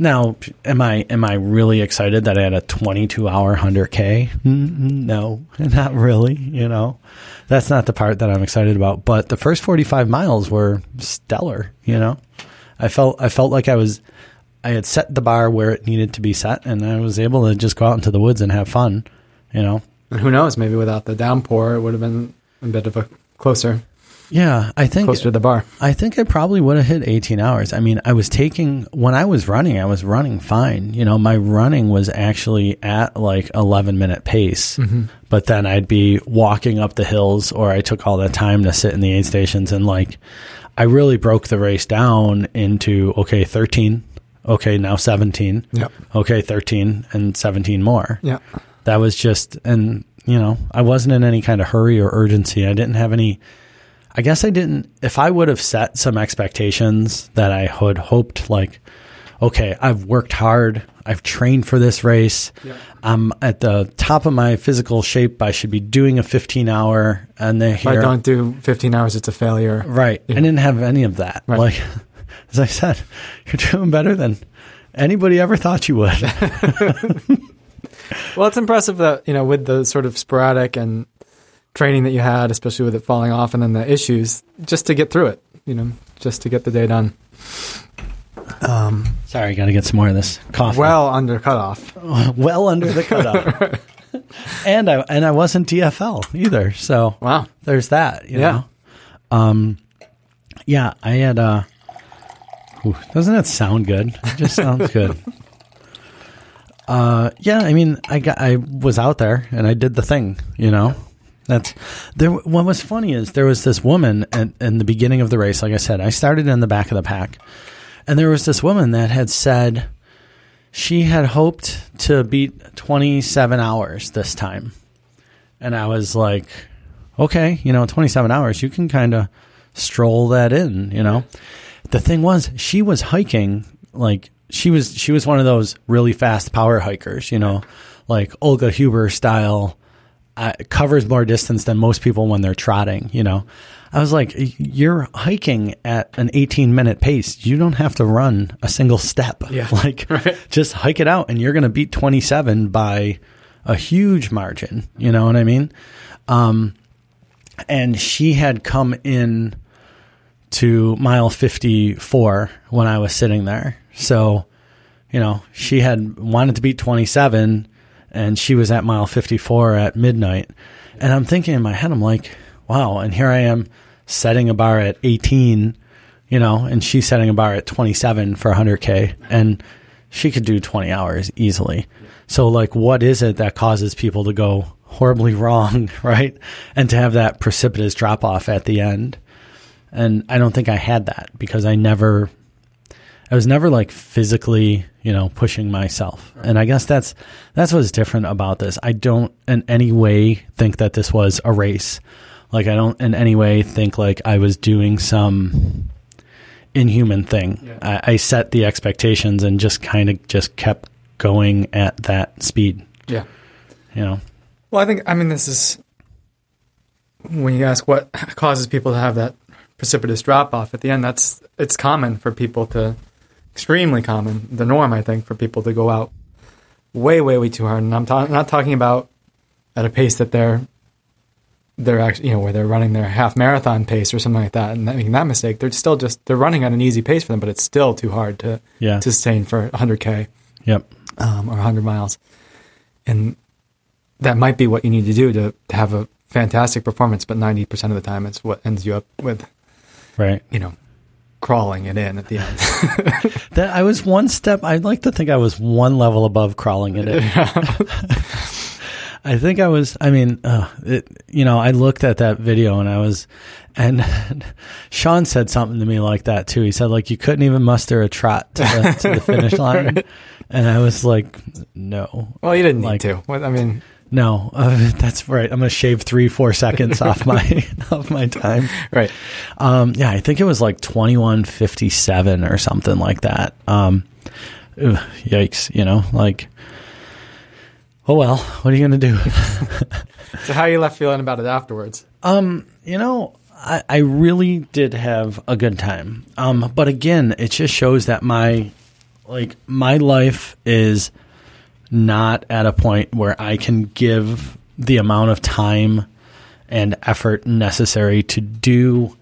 Now, am I am I really excited that I had a 22 hour 100k? Mm, No, not really. You know, that's not the part that I'm excited about. But the first 45 miles were stellar. You know, I felt I felt like I was I had set the bar where it needed to be set, and I was able to just go out into the woods and have fun. You know, And who knows? Maybe without the downpour, it would have been a bit of a closer, yeah, I think closer to the bar. I think I probably would have hit 18 hours. I mean, I was taking, when I was running, I was running fine. You know, my running was actually at like 11 minute pace, mm-hmm. but then I'd be walking up the hills or I took all that time to sit in the aid stations and like, I really broke the race down into, okay, 13. Okay, now 17. Yep. Okay, 13 and 17 more Yeah. that was just and you know i wasn't in any kind of hurry or urgency i didn't have any i guess i didn't if i would have set some expectations that i had hoped like okay i've worked hard i've trained for this race Yeah. i'm at the top of my physical shape i should be doing a 15 hour and then If I don't do 15 hours, it's a failure. right i didn't have any of that Right. like as i said you're doing better than anybody ever thought you would Well, it's impressive that, you know, with the sort of sporadic and training that you had, especially with it falling off and then the issues, just to get through it, you know, just to get the day done. Um, sorry I gotta get some more of this coffee well under cutoff. well under the cutoff. and I and I wasn't DFL either, so Wow. there's that. You Yeah. know? Um. Yeah, I had. Uh, ooh, doesn't that sound good? It just sounds good. Uh, yeah. I mean, I got. I was out there and I did the thing. You know. That's there. What was funny is there was this woman at, in the beginning of the race. Like I said, I started in the back of the pack, and there was this woman that had said she had hoped to beat 27 hours this time. And I was like, okay, you know, 27 hours, you can kind of stroll that in, you know. The thing was, she was hiking like she was she was one of those really fast power hikers, you know, like Olga Huber style uh, covers more distance than most people when they're trotting, you know. I was like, you're hiking at an 18 minute pace. You don't have to run a single step. Yeah. Like, just hike it out and you're going to beat 27 by a huge margin. You know what I mean? Um, and she had come in to mile 54 when I was sitting there. So, you know, she had wanted to beat 27 and she was at mile 54 at midnight. And I'm thinking in my head, I'm like, wow. And here I am setting a bar at 18, you know, and she's setting a bar at 27 for 100K. And she could do 20 hours easily. So, like, what is it that causes people to go horribly wrong, right? And to have that precipitous drop off at the end. And I don't think I had that because I never, I was never like physically, you know, pushing myself. And I guess that's, that's what's different about this. I don't in any way think that this was a race. Like, I don't in any way think like I was doing some inhuman thing. Yeah. I, I set the expectations and just kind of just kept going at that speed, Yeah. you know? Well, I think, I mean, this is when you ask what causes people to have that precipitous drop off at the end, that's, it's common for people to, extremely common, the norm, I think, for people to go out way, way, way too hard. And I'm ta- not talking about at a pace that they're, they're actually, you know, where they're running their half marathon pace or something like that and making that mistake. They're still just, they're running at an easy pace for them, but it's still too hard to, Yeah. to sustain for 100K Yep. um, or 100 miles. And that might be what you need to do to, to have a fantastic performance, but 90% of the time it's what ends you up with, Right. you know, crawling it in at the end. That I was one step. I'd like to think I was one level above crawling it in. I think I was. I mean, uh, it, you know, I looked at that video and I was, and Sean said something to me like that too. He said like you couldn't even muster a trot to the, to the finish line, and I was like, no. well, you didn't need to. I mean, No, uh, that's right. I'm gonna shave three, four seconds off my off my time. Right. Um, yeah, I think it was like 2157 or something like that. Um, ugh, yikes, you know, like, oh well, what are you going to do? So how you left feeling about it afterwards? um, you know, I, I really did have a good time. Um, but again, it just shows that my, like, my life is not at a point where I can give the amount of time and effort necessary to do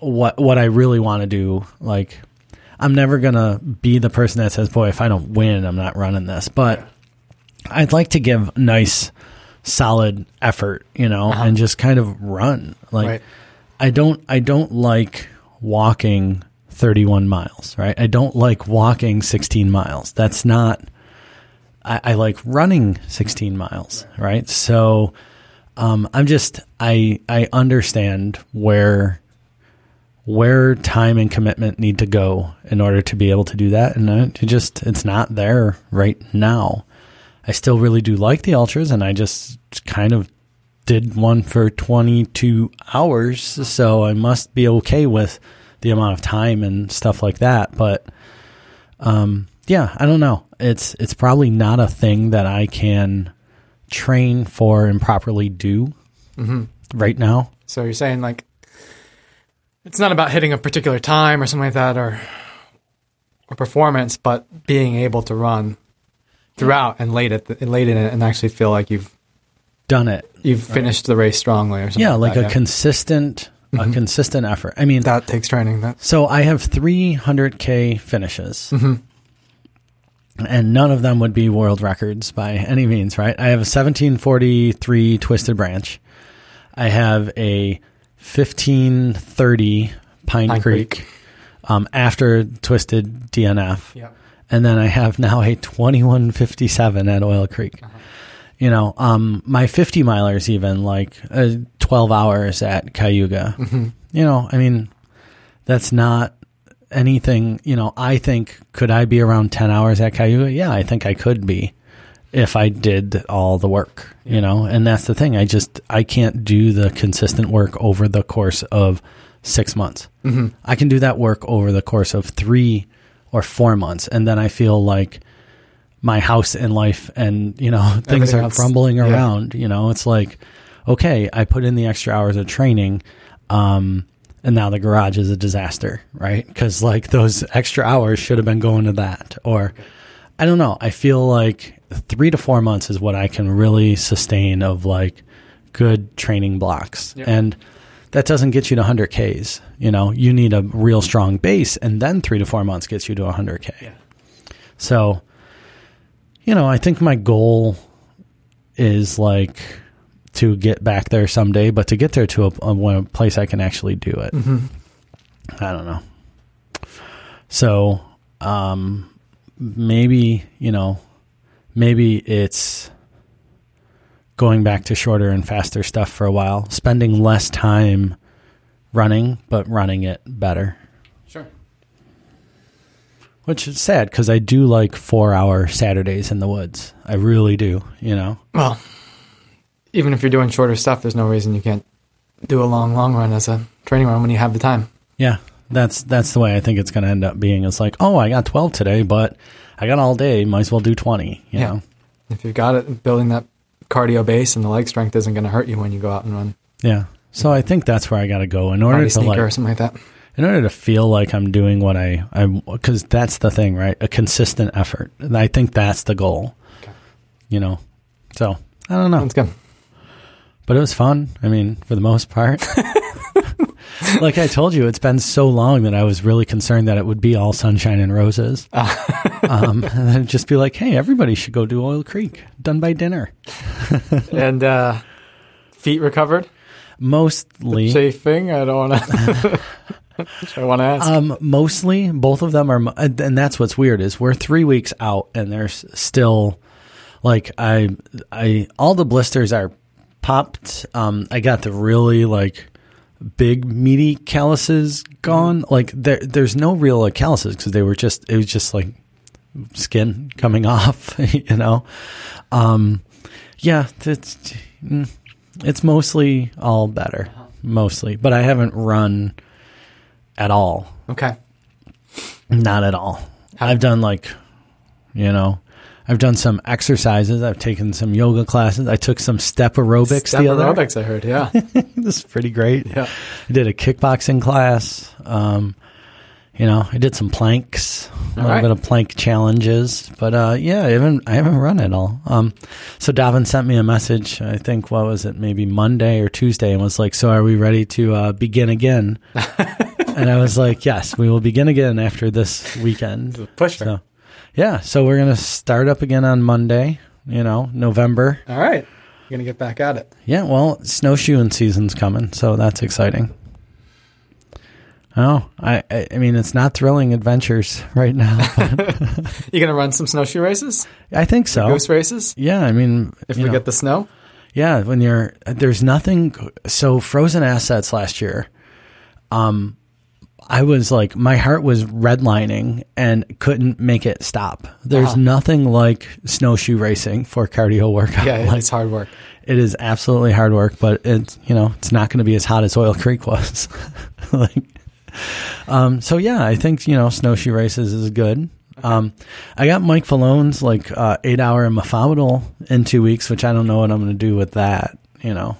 what what I really want to do. Like, I'm never gonna be the person that says, "Boy, if I don't win, I'm not running this." But I'd like to give nice, solid effort, you know, Uh-huh. and just kind of run. Like, Right. I don't I don't like walking 31 miles, right? I don't like walking 16 miles. That's not. I, I like running 16 miles, right? So, um, I'm just I I understand where where time and commitment need to go in order to be able to do that, and it just it's not there right now. I still really do like the ultras, and I just kind of did one for 22 hours, so I must be okay with the amount of time and stuff like that. But um, yeah, I don't know. It's it's probably not a thing that I can train for and properly do right now. So you're saying like it's not about hitting a particular time or something like that or or performance, but being able to run throughout and late it late in it and actually feel like you've Done it, you've finished the race strongly or something. yeah, like that, a consistent a consistent effort. I mean, that takes training. That So I have 300k finishes. Mm-hmm. And none of them would be world records by any means, right? I have a 1743 twisted branch. I have a 1530 Pine, Pine Creek, Creek. Um, after twisted DNF. yeah. And then I have now a 2157 at Oil Creek. You know, um, my 50 milers even like uh, 12 hours at Cayuga. You know, I mean, that's not anything, you know, I think could I be around 10 hours at Cayuga? Yeah, I think I could be if I did all the work, you know. And that's the thing. I just I can't do the consistent work over the course of 6 months. Mm-hmm. I can do that work over the course of 3 or 4 months and then I feel like my house and life and you know things are crumbling Yeah. around you know it's like okay i put in the extra hours of training um and now the garage is a disaster right? Because like those extra hours should have been going to that or i don't know. I feel like three to four months is what i can really sustain of like good training blocks. Yeah. and that doesn't get you to 100 ks you know? You need a real strong base and then three to four months gets you to 100k Yeah. so, you know, I think my goal is like to get back there someday, but to get there to a, a, place I can actually do it. I don't know. So, um, maybe, you know, maybe it's going back to shorter and faster stuff for a while, spending less time running, but running it better. Sure. Which is sad because I do like four hour Saturdays in the woods. I really do, you know? Well, even if you're doing shorter stuff, there's no reason you can't do a long, long run as a training run when you have the time. Yeah. That's that's the way I think it's gonna end up being. It's like, oh, I got twelve today, but I got all day, might as well do twenty, you Yeah. know? If you've got it, building that cardio base and the leg strength isn't going to hurt you when you go out and run. Yeah. So I think that's where I gotta go in order to like or something like that. in order to feel like I'm doing what I I because that's the thing, right? A consistent effort. And I think that's the goal. Okay. You know. So I don't know. Sounds good. But it was fun. I mean, for the most part. like I told you, it's been so long that I was really concerned that it would be all sunshine and roses. um, and then just be like, hey, everybody should go do Oil Creek, done by dinner. and uh, feet recovered. Mostly, Chafing. I don't want to. I want to ask. um, mostly both of them are, and and that's what's weird is we're three weeks out and there's still like I, I, all the blisters are popped. Um, I got the really like big meaty calluses gone. Like there, there's no real like calluses because they were just, it was just like skin coming off, you know. Um, Yeah, it's mm, it's mostly all better, mostly. But I haven't run at all. Okay. Not at all. I've done like, you know, I've done some exercises. I've taken some yoga classes. I took some step aerobics Step the other. aerobics, I heard. Yeah. this is pretty great. Yeah. I did a kickboxing class. Um, you know, I did some planks, a little right. bit of plank challenges, but uh, yeah, I haven't I haven't run at all. Um, so Davin sent me a message. I think what was it, maybe Monday or Tuesday, and was like, "So are we ready to uh, begin again?" and I was like, "Yes, we will begin again after this weekend." Pusher. So, yeah, so we're gonna start up again on Monday. You know, November. All right. You're going to get back at it. Yeah, well, snowshoeing season's coming, so that's exciting. Oh, I, I, mean, it's not thrilling adventures right now. You going to run some snowshoe races? I think so. Goose races? Yeah, I mean, If we know, get the snow? yeah, when you're there's nothing. So frozen assets last year, um, I was like, my heart was redlining and couldn't make it stop. There's Uh-huh. nothing like snowshoe racing for cardio workout. Yeah, like, it's hard work. It is absolutely hard work, but it's you know it's not going to be as hot as Oil Creek was. like, um, so yeah, I think you know snowshoe races is good. Um, I got Mike Falone's like uh, eight hour Mafabadal in two weeks, which I don't know what I'm going to do with that. You know,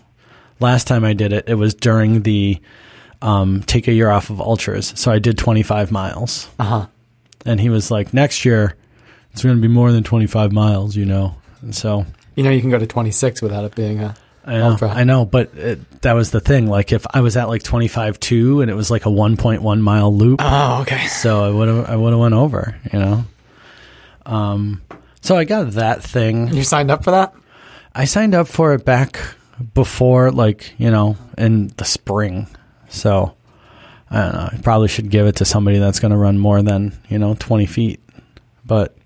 last time I did it, it was during the um, take a year off of ultras, so I did 25 miles, Uh huh. and he was like, next year it's going to be more than 25 miles, you know. And so You know, you can go to 26 without it being a. I know, Ultra. I know, but it, that was the thing. Like, if I was at like twenty five two and it was like a one point one mile loop, Oh, okay. so I would have I would have went over. You know, um, so I got that thing. You signed up for that? I signed up for it back before, like you know, in the spring. So I don't know. I probably should give it to somebody that's going to run more than you know twenty feet, but.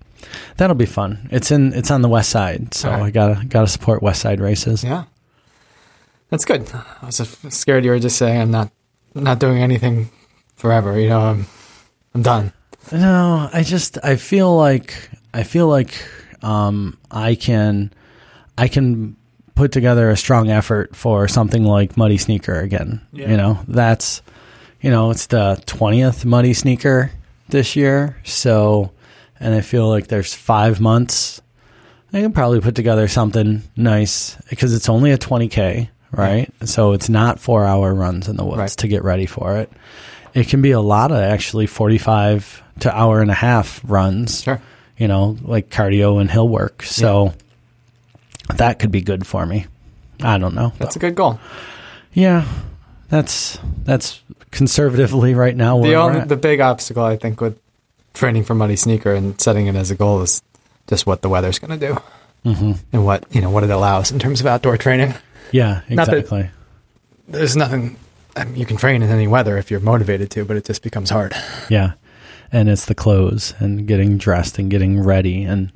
That'll be fun. It's in. It's on the west side, so right. I gotta gotta support west side races. Yeah. That's good. I was scared you were just saying I'm not not doing anything forever. You know, I'm I'm done. No, I just I feel like I feel like um, I can I can put together a strong effort for something like Muddy Sneaker again. Yeah. You know, that's you know it's the twentieth Muddy Sneaker this year, so and I feel like there's five months. I can probably put together something nice because it's only a twenty k, right? So it's not four hour runs in the woods Right. to get ready for it. It can be a lot of actually 45 to hour and a half runs, Sure. you know, like cardio and hill work. So that could be good for me. I don't know. That's a good goal. yeah. That's that's conservatively right now The only the big obstacle I think with training for muddy sneaker and setting it as a goal is just what the weather's going to do Mhm. and what you know what it allows in terms of outdoor training. Yeah, Not exactly. There's nothing I mean, you can train in any weather if you're motivated to, but it just becomes hard. Yeah. And it's the clothes and getting dressed and getting ready and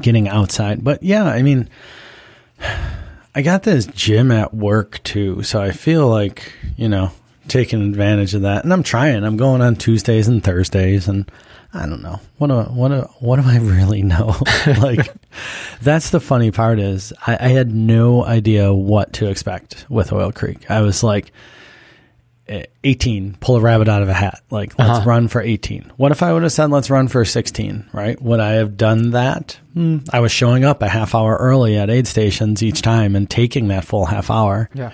getting outside. But yeah, I mean, I got this gym at work too. So I feel like, you know, taking advantage of that. And I'm trying. I'm going on Tuesdays and Thursdays and I don't know. What do, what do, what do I really know? like that's the funny part is I, I had no idea what to expect with Oil Creek. I was like, 18, pull a rabbit out of a hat. Like, let's Uh-huh. run for 18. What if I would have said, let's run for 16, right? Would I have done that? Hmm. I was showing up a half hour early at aid stations each time and taking that full half hour, Yeah.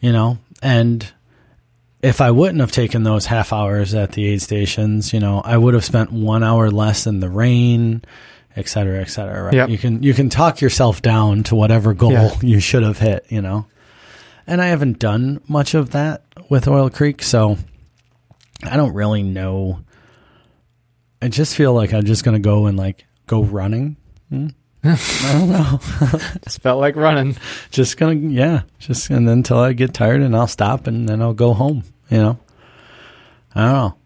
you know? And if I wouldn't have taken those half hours at the aid stations, you know, I would have spent one hour less in the rain, et cetera, et cetera, right? Yep. You can, you can talk yourself down to whatever goal Yeah. you should have hit, you know? And I haven't done much of that with Oil Creek, so I don't really know. I just feel like I'm just going to go and like go running. Hmm? I don't know. Just felt like running. just gonna yeah just and then until i get tired and i'll stop and then i'll go home you know i don't know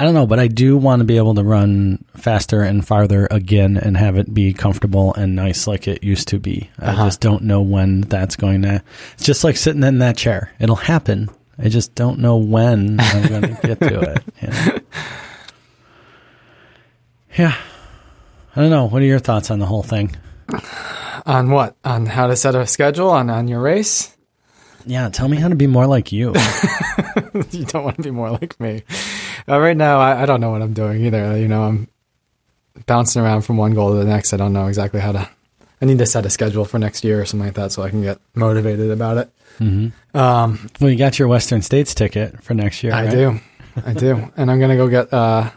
i don't know but i do want to be able to run faster and farther again and have it be comfortable and nice like it used to be i Uh-huh. just don't know when that's going to it's just like sitting in that chair it'll happen i just don't know when i'm going to get to it you know? yeah i don't know what are your thoughts on the whole thing On what? On how to set a schedule on on your race? Yeah, tell me how to be more like you. you don't want to be more like me. Uh, right now, I, I don't know what I'm doing either. You know, I'm bouncing around from one goal to the next. I don't know exactly how to. I need to set a schedule for next year or something like that so I can get motivated about it. Um, well, you got your Western States ticket for next year. I right? do, I do, and I'm gonna go get uh,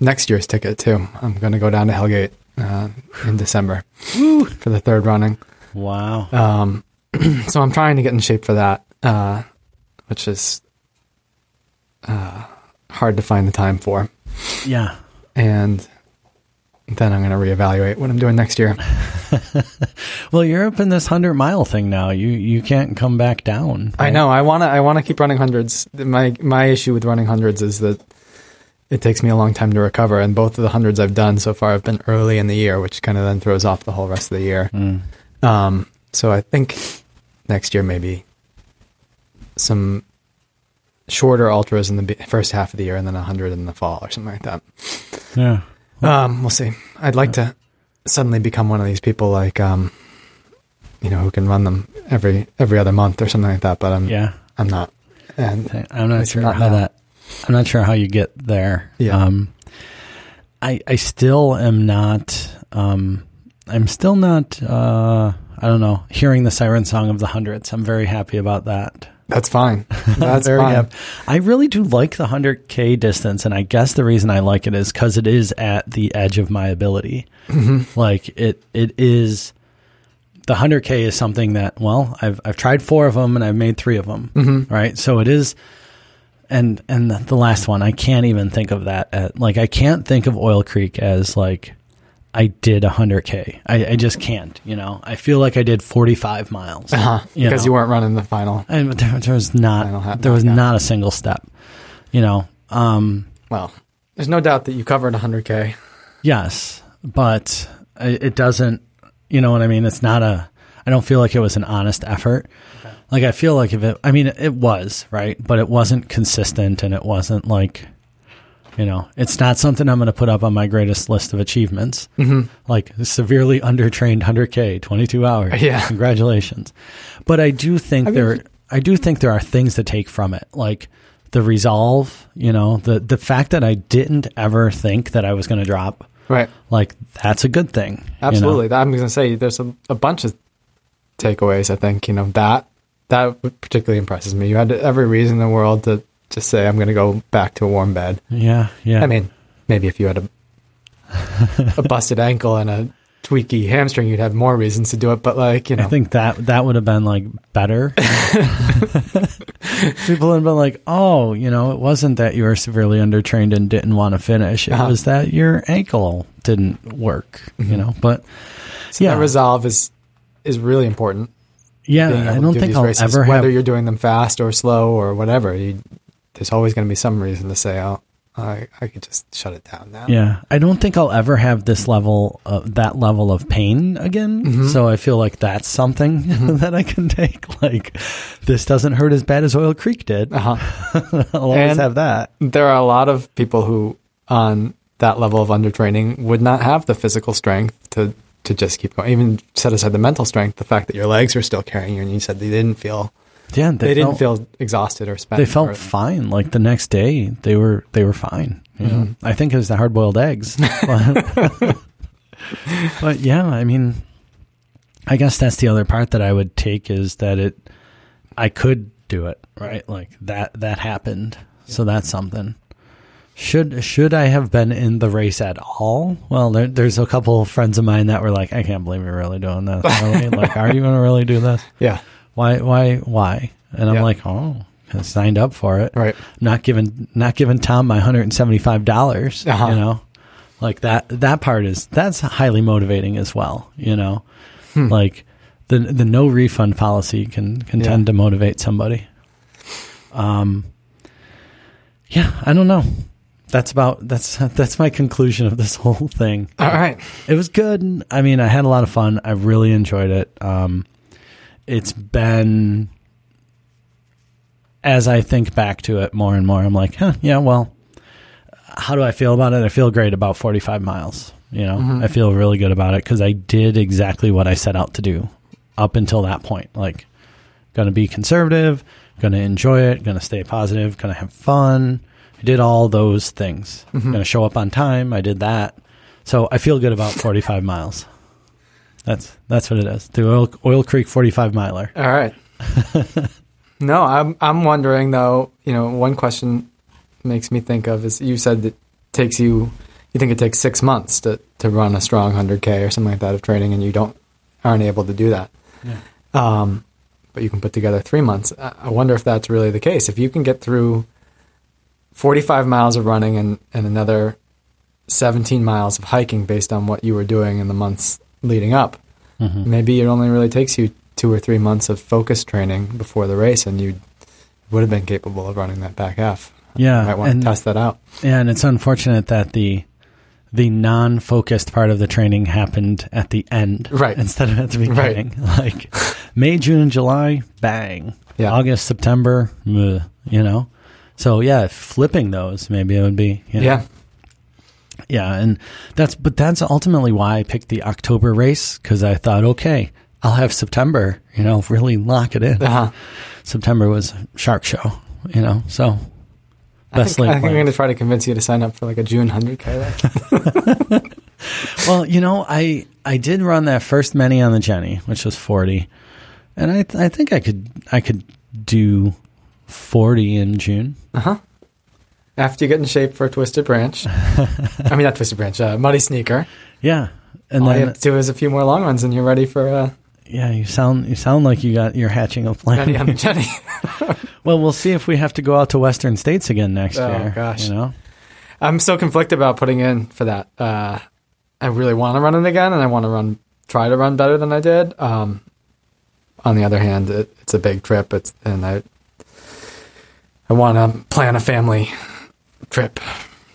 next year's ticket too. I'm gonna go down to Hellgate uh, in December for the third running. Wow. Um, so I'm trying to get in shape for that, uh, which is uh, hard to find the time for. Yeah. And then I'm going to reevaluate what I'm doing next year. Well, you're up in this hundred mile thing now. You you can't come back down. I know I want to I want to keep running hundreds. My my issue with running hundreds is that it takes me a long time to recover, and both of the hundreds I've done so far have been early in the year, which kind of then throws off the whole rest of the year. Mm. Um, so I think next year maybe some shorter ultras in the first half of the year, and then a hundred in the fall or something like that. Yeah. Um, we'll see. I'd like to suddenly become one of these people like um, you know, who can run them every every other month or something like that. But I'm Yeah. I'm not. And I'm not sure not how now. that. I'm not sure how you get there. Yeah. Um, I I still am not. Um, I'm still not. Uh, I don't know. Hearing the siren song of the hundreds, I'm very happy about that. That's fine. That's very fine. I really do like the 100k distance, and I guess the reason I like it is because it is at the edge of my ability. Mm-hmm. Like it, it is. The 100k is something that well, I've I've tried four of them and I've made three of them. Mm-hmm. Right, so it is. And and the, the last one, I can't even think of that. At, like I can't think of Oil Creek as like I did 100k. I, I just can't. You know, I feel like I did 45 miles. Uh-huh. You because know. you weren't running the final. And there, there was not there was not a single step. You know, um, Well, there's no doubt that you covered 100k. yes, but it it doesn't. You know what I mean? It's not a. I don't feel like it was an honest effort. Like I feel like if it, I mean, it was right, but it wasn't consistent, and it wasn't like, you know, it's not something I'm going to put up on my greatest list of achievements. Mm-hmm. Like severely undertrained 100k, 22 hours. Yeah. congratulations. But I do think mean- there, I do think there are things to take from it, like the resolve. You know, the the fact that I didn't ever think that I was going to drop. Right. Like that's a good thing. you know? Absolutely. I'm going to say there's a, a bunch of takeaways. I think you know that that particularly impresses me. You had every reason in the world to just say I'm going to go back to a warm bed. Yeah, yeah. I mean, maybe if you had a a busted ankle and a tweaky hamstring, you'd have more reasons to do it. But like you know, I think that that would have been like better. People would have been like, "Oh, you know, it wasn't that you were severely undertrained and didn't want to finish. It Uh-huh. was that your ankle didn't work." You know, but so yeah. resolve is is really important. yeah, I don't do think I'll races, ever whether have. you're doing them fast or slow or whatever. You, there's always going to be some reason to say, "Oh, I I could just shut it down now." Yeah, I don't think I'll ever have this level of that level of pain again. Mm-hmm. So I feel like that's something that I can take. Like this doesn't hurt as bad as Oil Creek did. Uh-huh. I'll always And- have that. There are a lot of people who, on that level of undertraining, would not have the physical strength to to just keep going. Even set aside the mental strength, the fact that your legs are still carrying you, and you said they didn't feel Yeah, they, they, didn't feel exhausted or spent. they felt or- fine. Like the next day, they were they were fine. You know, Mm-hmm. I think it was the hard boiled eggs. but, but yeah, I mean, I guess that's the other part that I would take is that it, I could do it right. Like that that happened, so that's something. Should should I have been in the race at all? Well, there, there's a couple of friends of mine that were like, "I can't believe you're really doing this." Really? like, are you going to really do this? yeah, why why why and i'm Yeah. like oh i signed up for it right. not giving not giving tom my $175 Uh-huh. you know like that that part is that's highly motivating as well you know Hmm. like the the no refund policy can can Yeah. tend to motivate somebody um yeah i don't know that's about that's that's my conclusion of this whole thing All right. it was good. I mean, I had a lot of fun. I really enjoyed it. Um, it's been, as I think back to it more and more, I'm like, huh, yeah, well, how do I feel about it? I feel great about 45 miles. You know, mm-hmm. I feel really good about it because I did exactly what I set out to do up until that point. Like, going to be conservative, going to enjoy it, going to stay positive, going to have fun. I did all those things. Mm-hmm. Going to show up on time. I did that. So I feel good about 45 miles. That's that's what it is. The Oil, Oil Creek 45 miler. All right. no, I'm I'm wondering though. You know, one question makes me think of is you said it takes you. You think it takes six months to, to run a strong 100k or something like that of training, and you don't aren't able to do that. Yeah. Um, but you can put together three months. I I wonder if that's really the case. If you can get through 45 miles of running and, and another 17 miles of hiking based on what you were doing in the months leading up, Mhm. maybe it only really takes you two or three months of focus training before the race, and you would have been capable of running that back half. Yeah, you might want and- to test that out. And it's unfortunate that the the non-focused part of the training happened at the end, Right. Instead of at the Right. beginning. Like May, June, and July, bang. Yeah. August, September, you know. So yeah, flipping those maybe it would be. You know, Yeah, yeah, and that's but that's ultimately why I picked the October race because I thought, okay, I'll have September, you know, really lock it in. uh-huh. September was Shark Show, you know, so I think, I think I'm going to try to convince you to sign up for like a June 100k. Well, you know, I I did run that first many on the Genny, which was forty, and I I think I could I could do forty in June. After you get in shape for a twisted branch, I mean not twisted branch, uh, muddy sneaker. Yeah, and All you then have to do is a few more long runs, and you're ready for uh, yeah, you sound you sound like you got you're hatching a plan. on the Genny. well, we'll see if we have to go out to Western States again next Oh, year. gosh. you know. I'm so conflicted about putting in for that. Uh, I really want to run it again, and I want to run, try to run better than I did. Um, on the other hand, it, it's a big trip. It's and I, I want to plan a family trip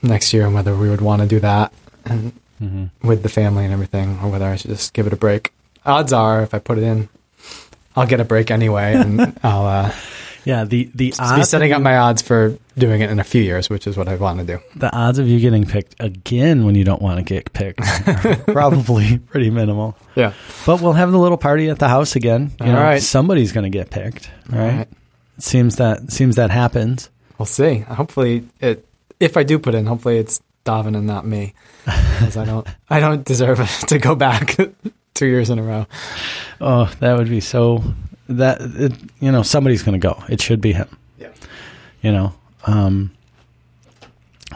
next year, and whether we would want to do that and Mm-hmm. with the family and everything, or whether I should just give it a break. Odds are, if I put it in, I'll get a break anyway, and I'll uh, Yeah, the the odds be setting up my odds for doing it in a few years, which is what I want to do. the odds of you getting picked again when you don't want to get picked are probably pretty minimal. Yeah. But we'll have the little party at the house again. You All know, right. somebody's going to get picked, right? All right. Seems that seems that happens. We'll see. Hopefully, it. If I do put in, hopefully it's Davin and not me, because I don't. I don't deserve to go back two years in a row. Oh, that would be so. That it, you know, somebody's going to go. It should be him. Yeah. You know. Um,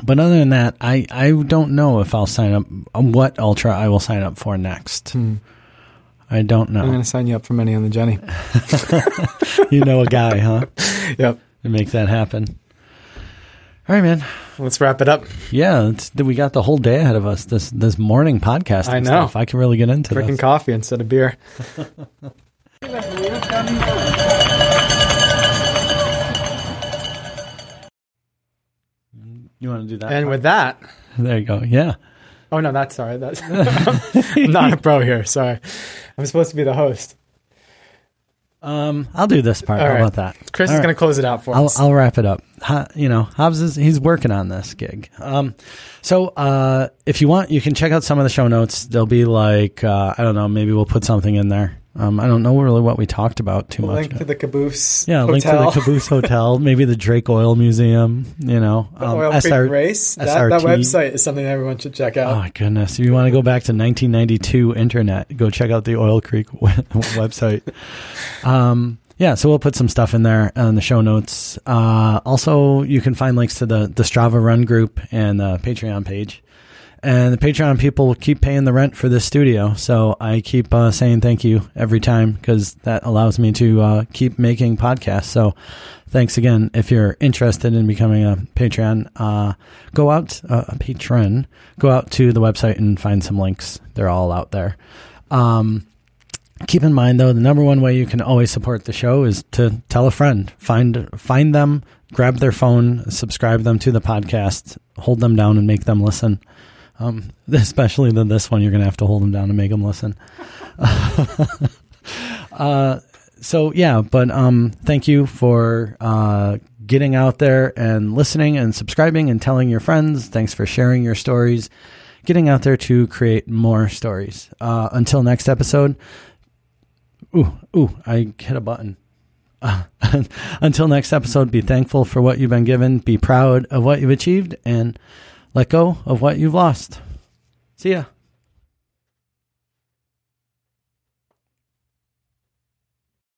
but other than that, I I don't know if I'll sign up. um, What ultra I will sign up for next. Hmm. I don't know. I'm going to sign you up for many on the Genny. you know a guy, huh? Yep. To make that happen. All right, man. Let's wrap it up. Yeah, it's, we got the whole day ahead of us. This this morning podcast. I know. Stuff. I can really get into Drinking coffee instead of beer. You want to do that? And with that, there you go. Yeah. oh no, that's sorry. That's I'm not a pro here. Sorry, I'm supposed to be the host. Um, I'll do this part. All How right. about that? Chris All is right. going to close it out for I'll, us. I'll wrap it up. Ho- you know, Hobbs is he's working on this gig. Um, so uh, if you want, you can check out some of the show notes. There'll be like uh, I don't know, maybe we'll put something in there. Um, I don't know really what we talked about too much. link to the Caboose. yeah, hotel. link to the Caboose Hotel, maybe the Drake Oil Museum. You know, The um, Oil Creek SR race. That, that website is something everyone should check out. Oh my goodness! If you want to go back to 1992 internet, go check out the Oil Creek website. Um, yeah, so we'll put some stuff in there in the show notes. Uh, also, you can find links to the the Strava Run group and the Patreon page. And the Patreon people keep paying the rent for this studio, so I keep uh, saying thank you every time because that allows me to uh, keep making podcasts. So, thanks again. If you're interested in becoming a Patreon, uh, go out uh, a patron. Go out to the website and find some links. They're all out there. Um, keep in mind though, the number one way you can always support the show is to tell a friend. Find find them, grab their phone, subscribe them to the podcast, hold them down, and make them listen. Um, especially the, this one, you're going to have to hold them down to make them listen. uh, so yeah, but um, thank you for uh, getting out there and listening and subscribing and telling your friends. Thanks for sharing your stories. getting out there to create more stories. Uh, until next episode. Ooh, ooh, I hit a button. Until next episode, be thankful for what you've been given, be proud of what you've achieved, and let go of what you've lost. See ya.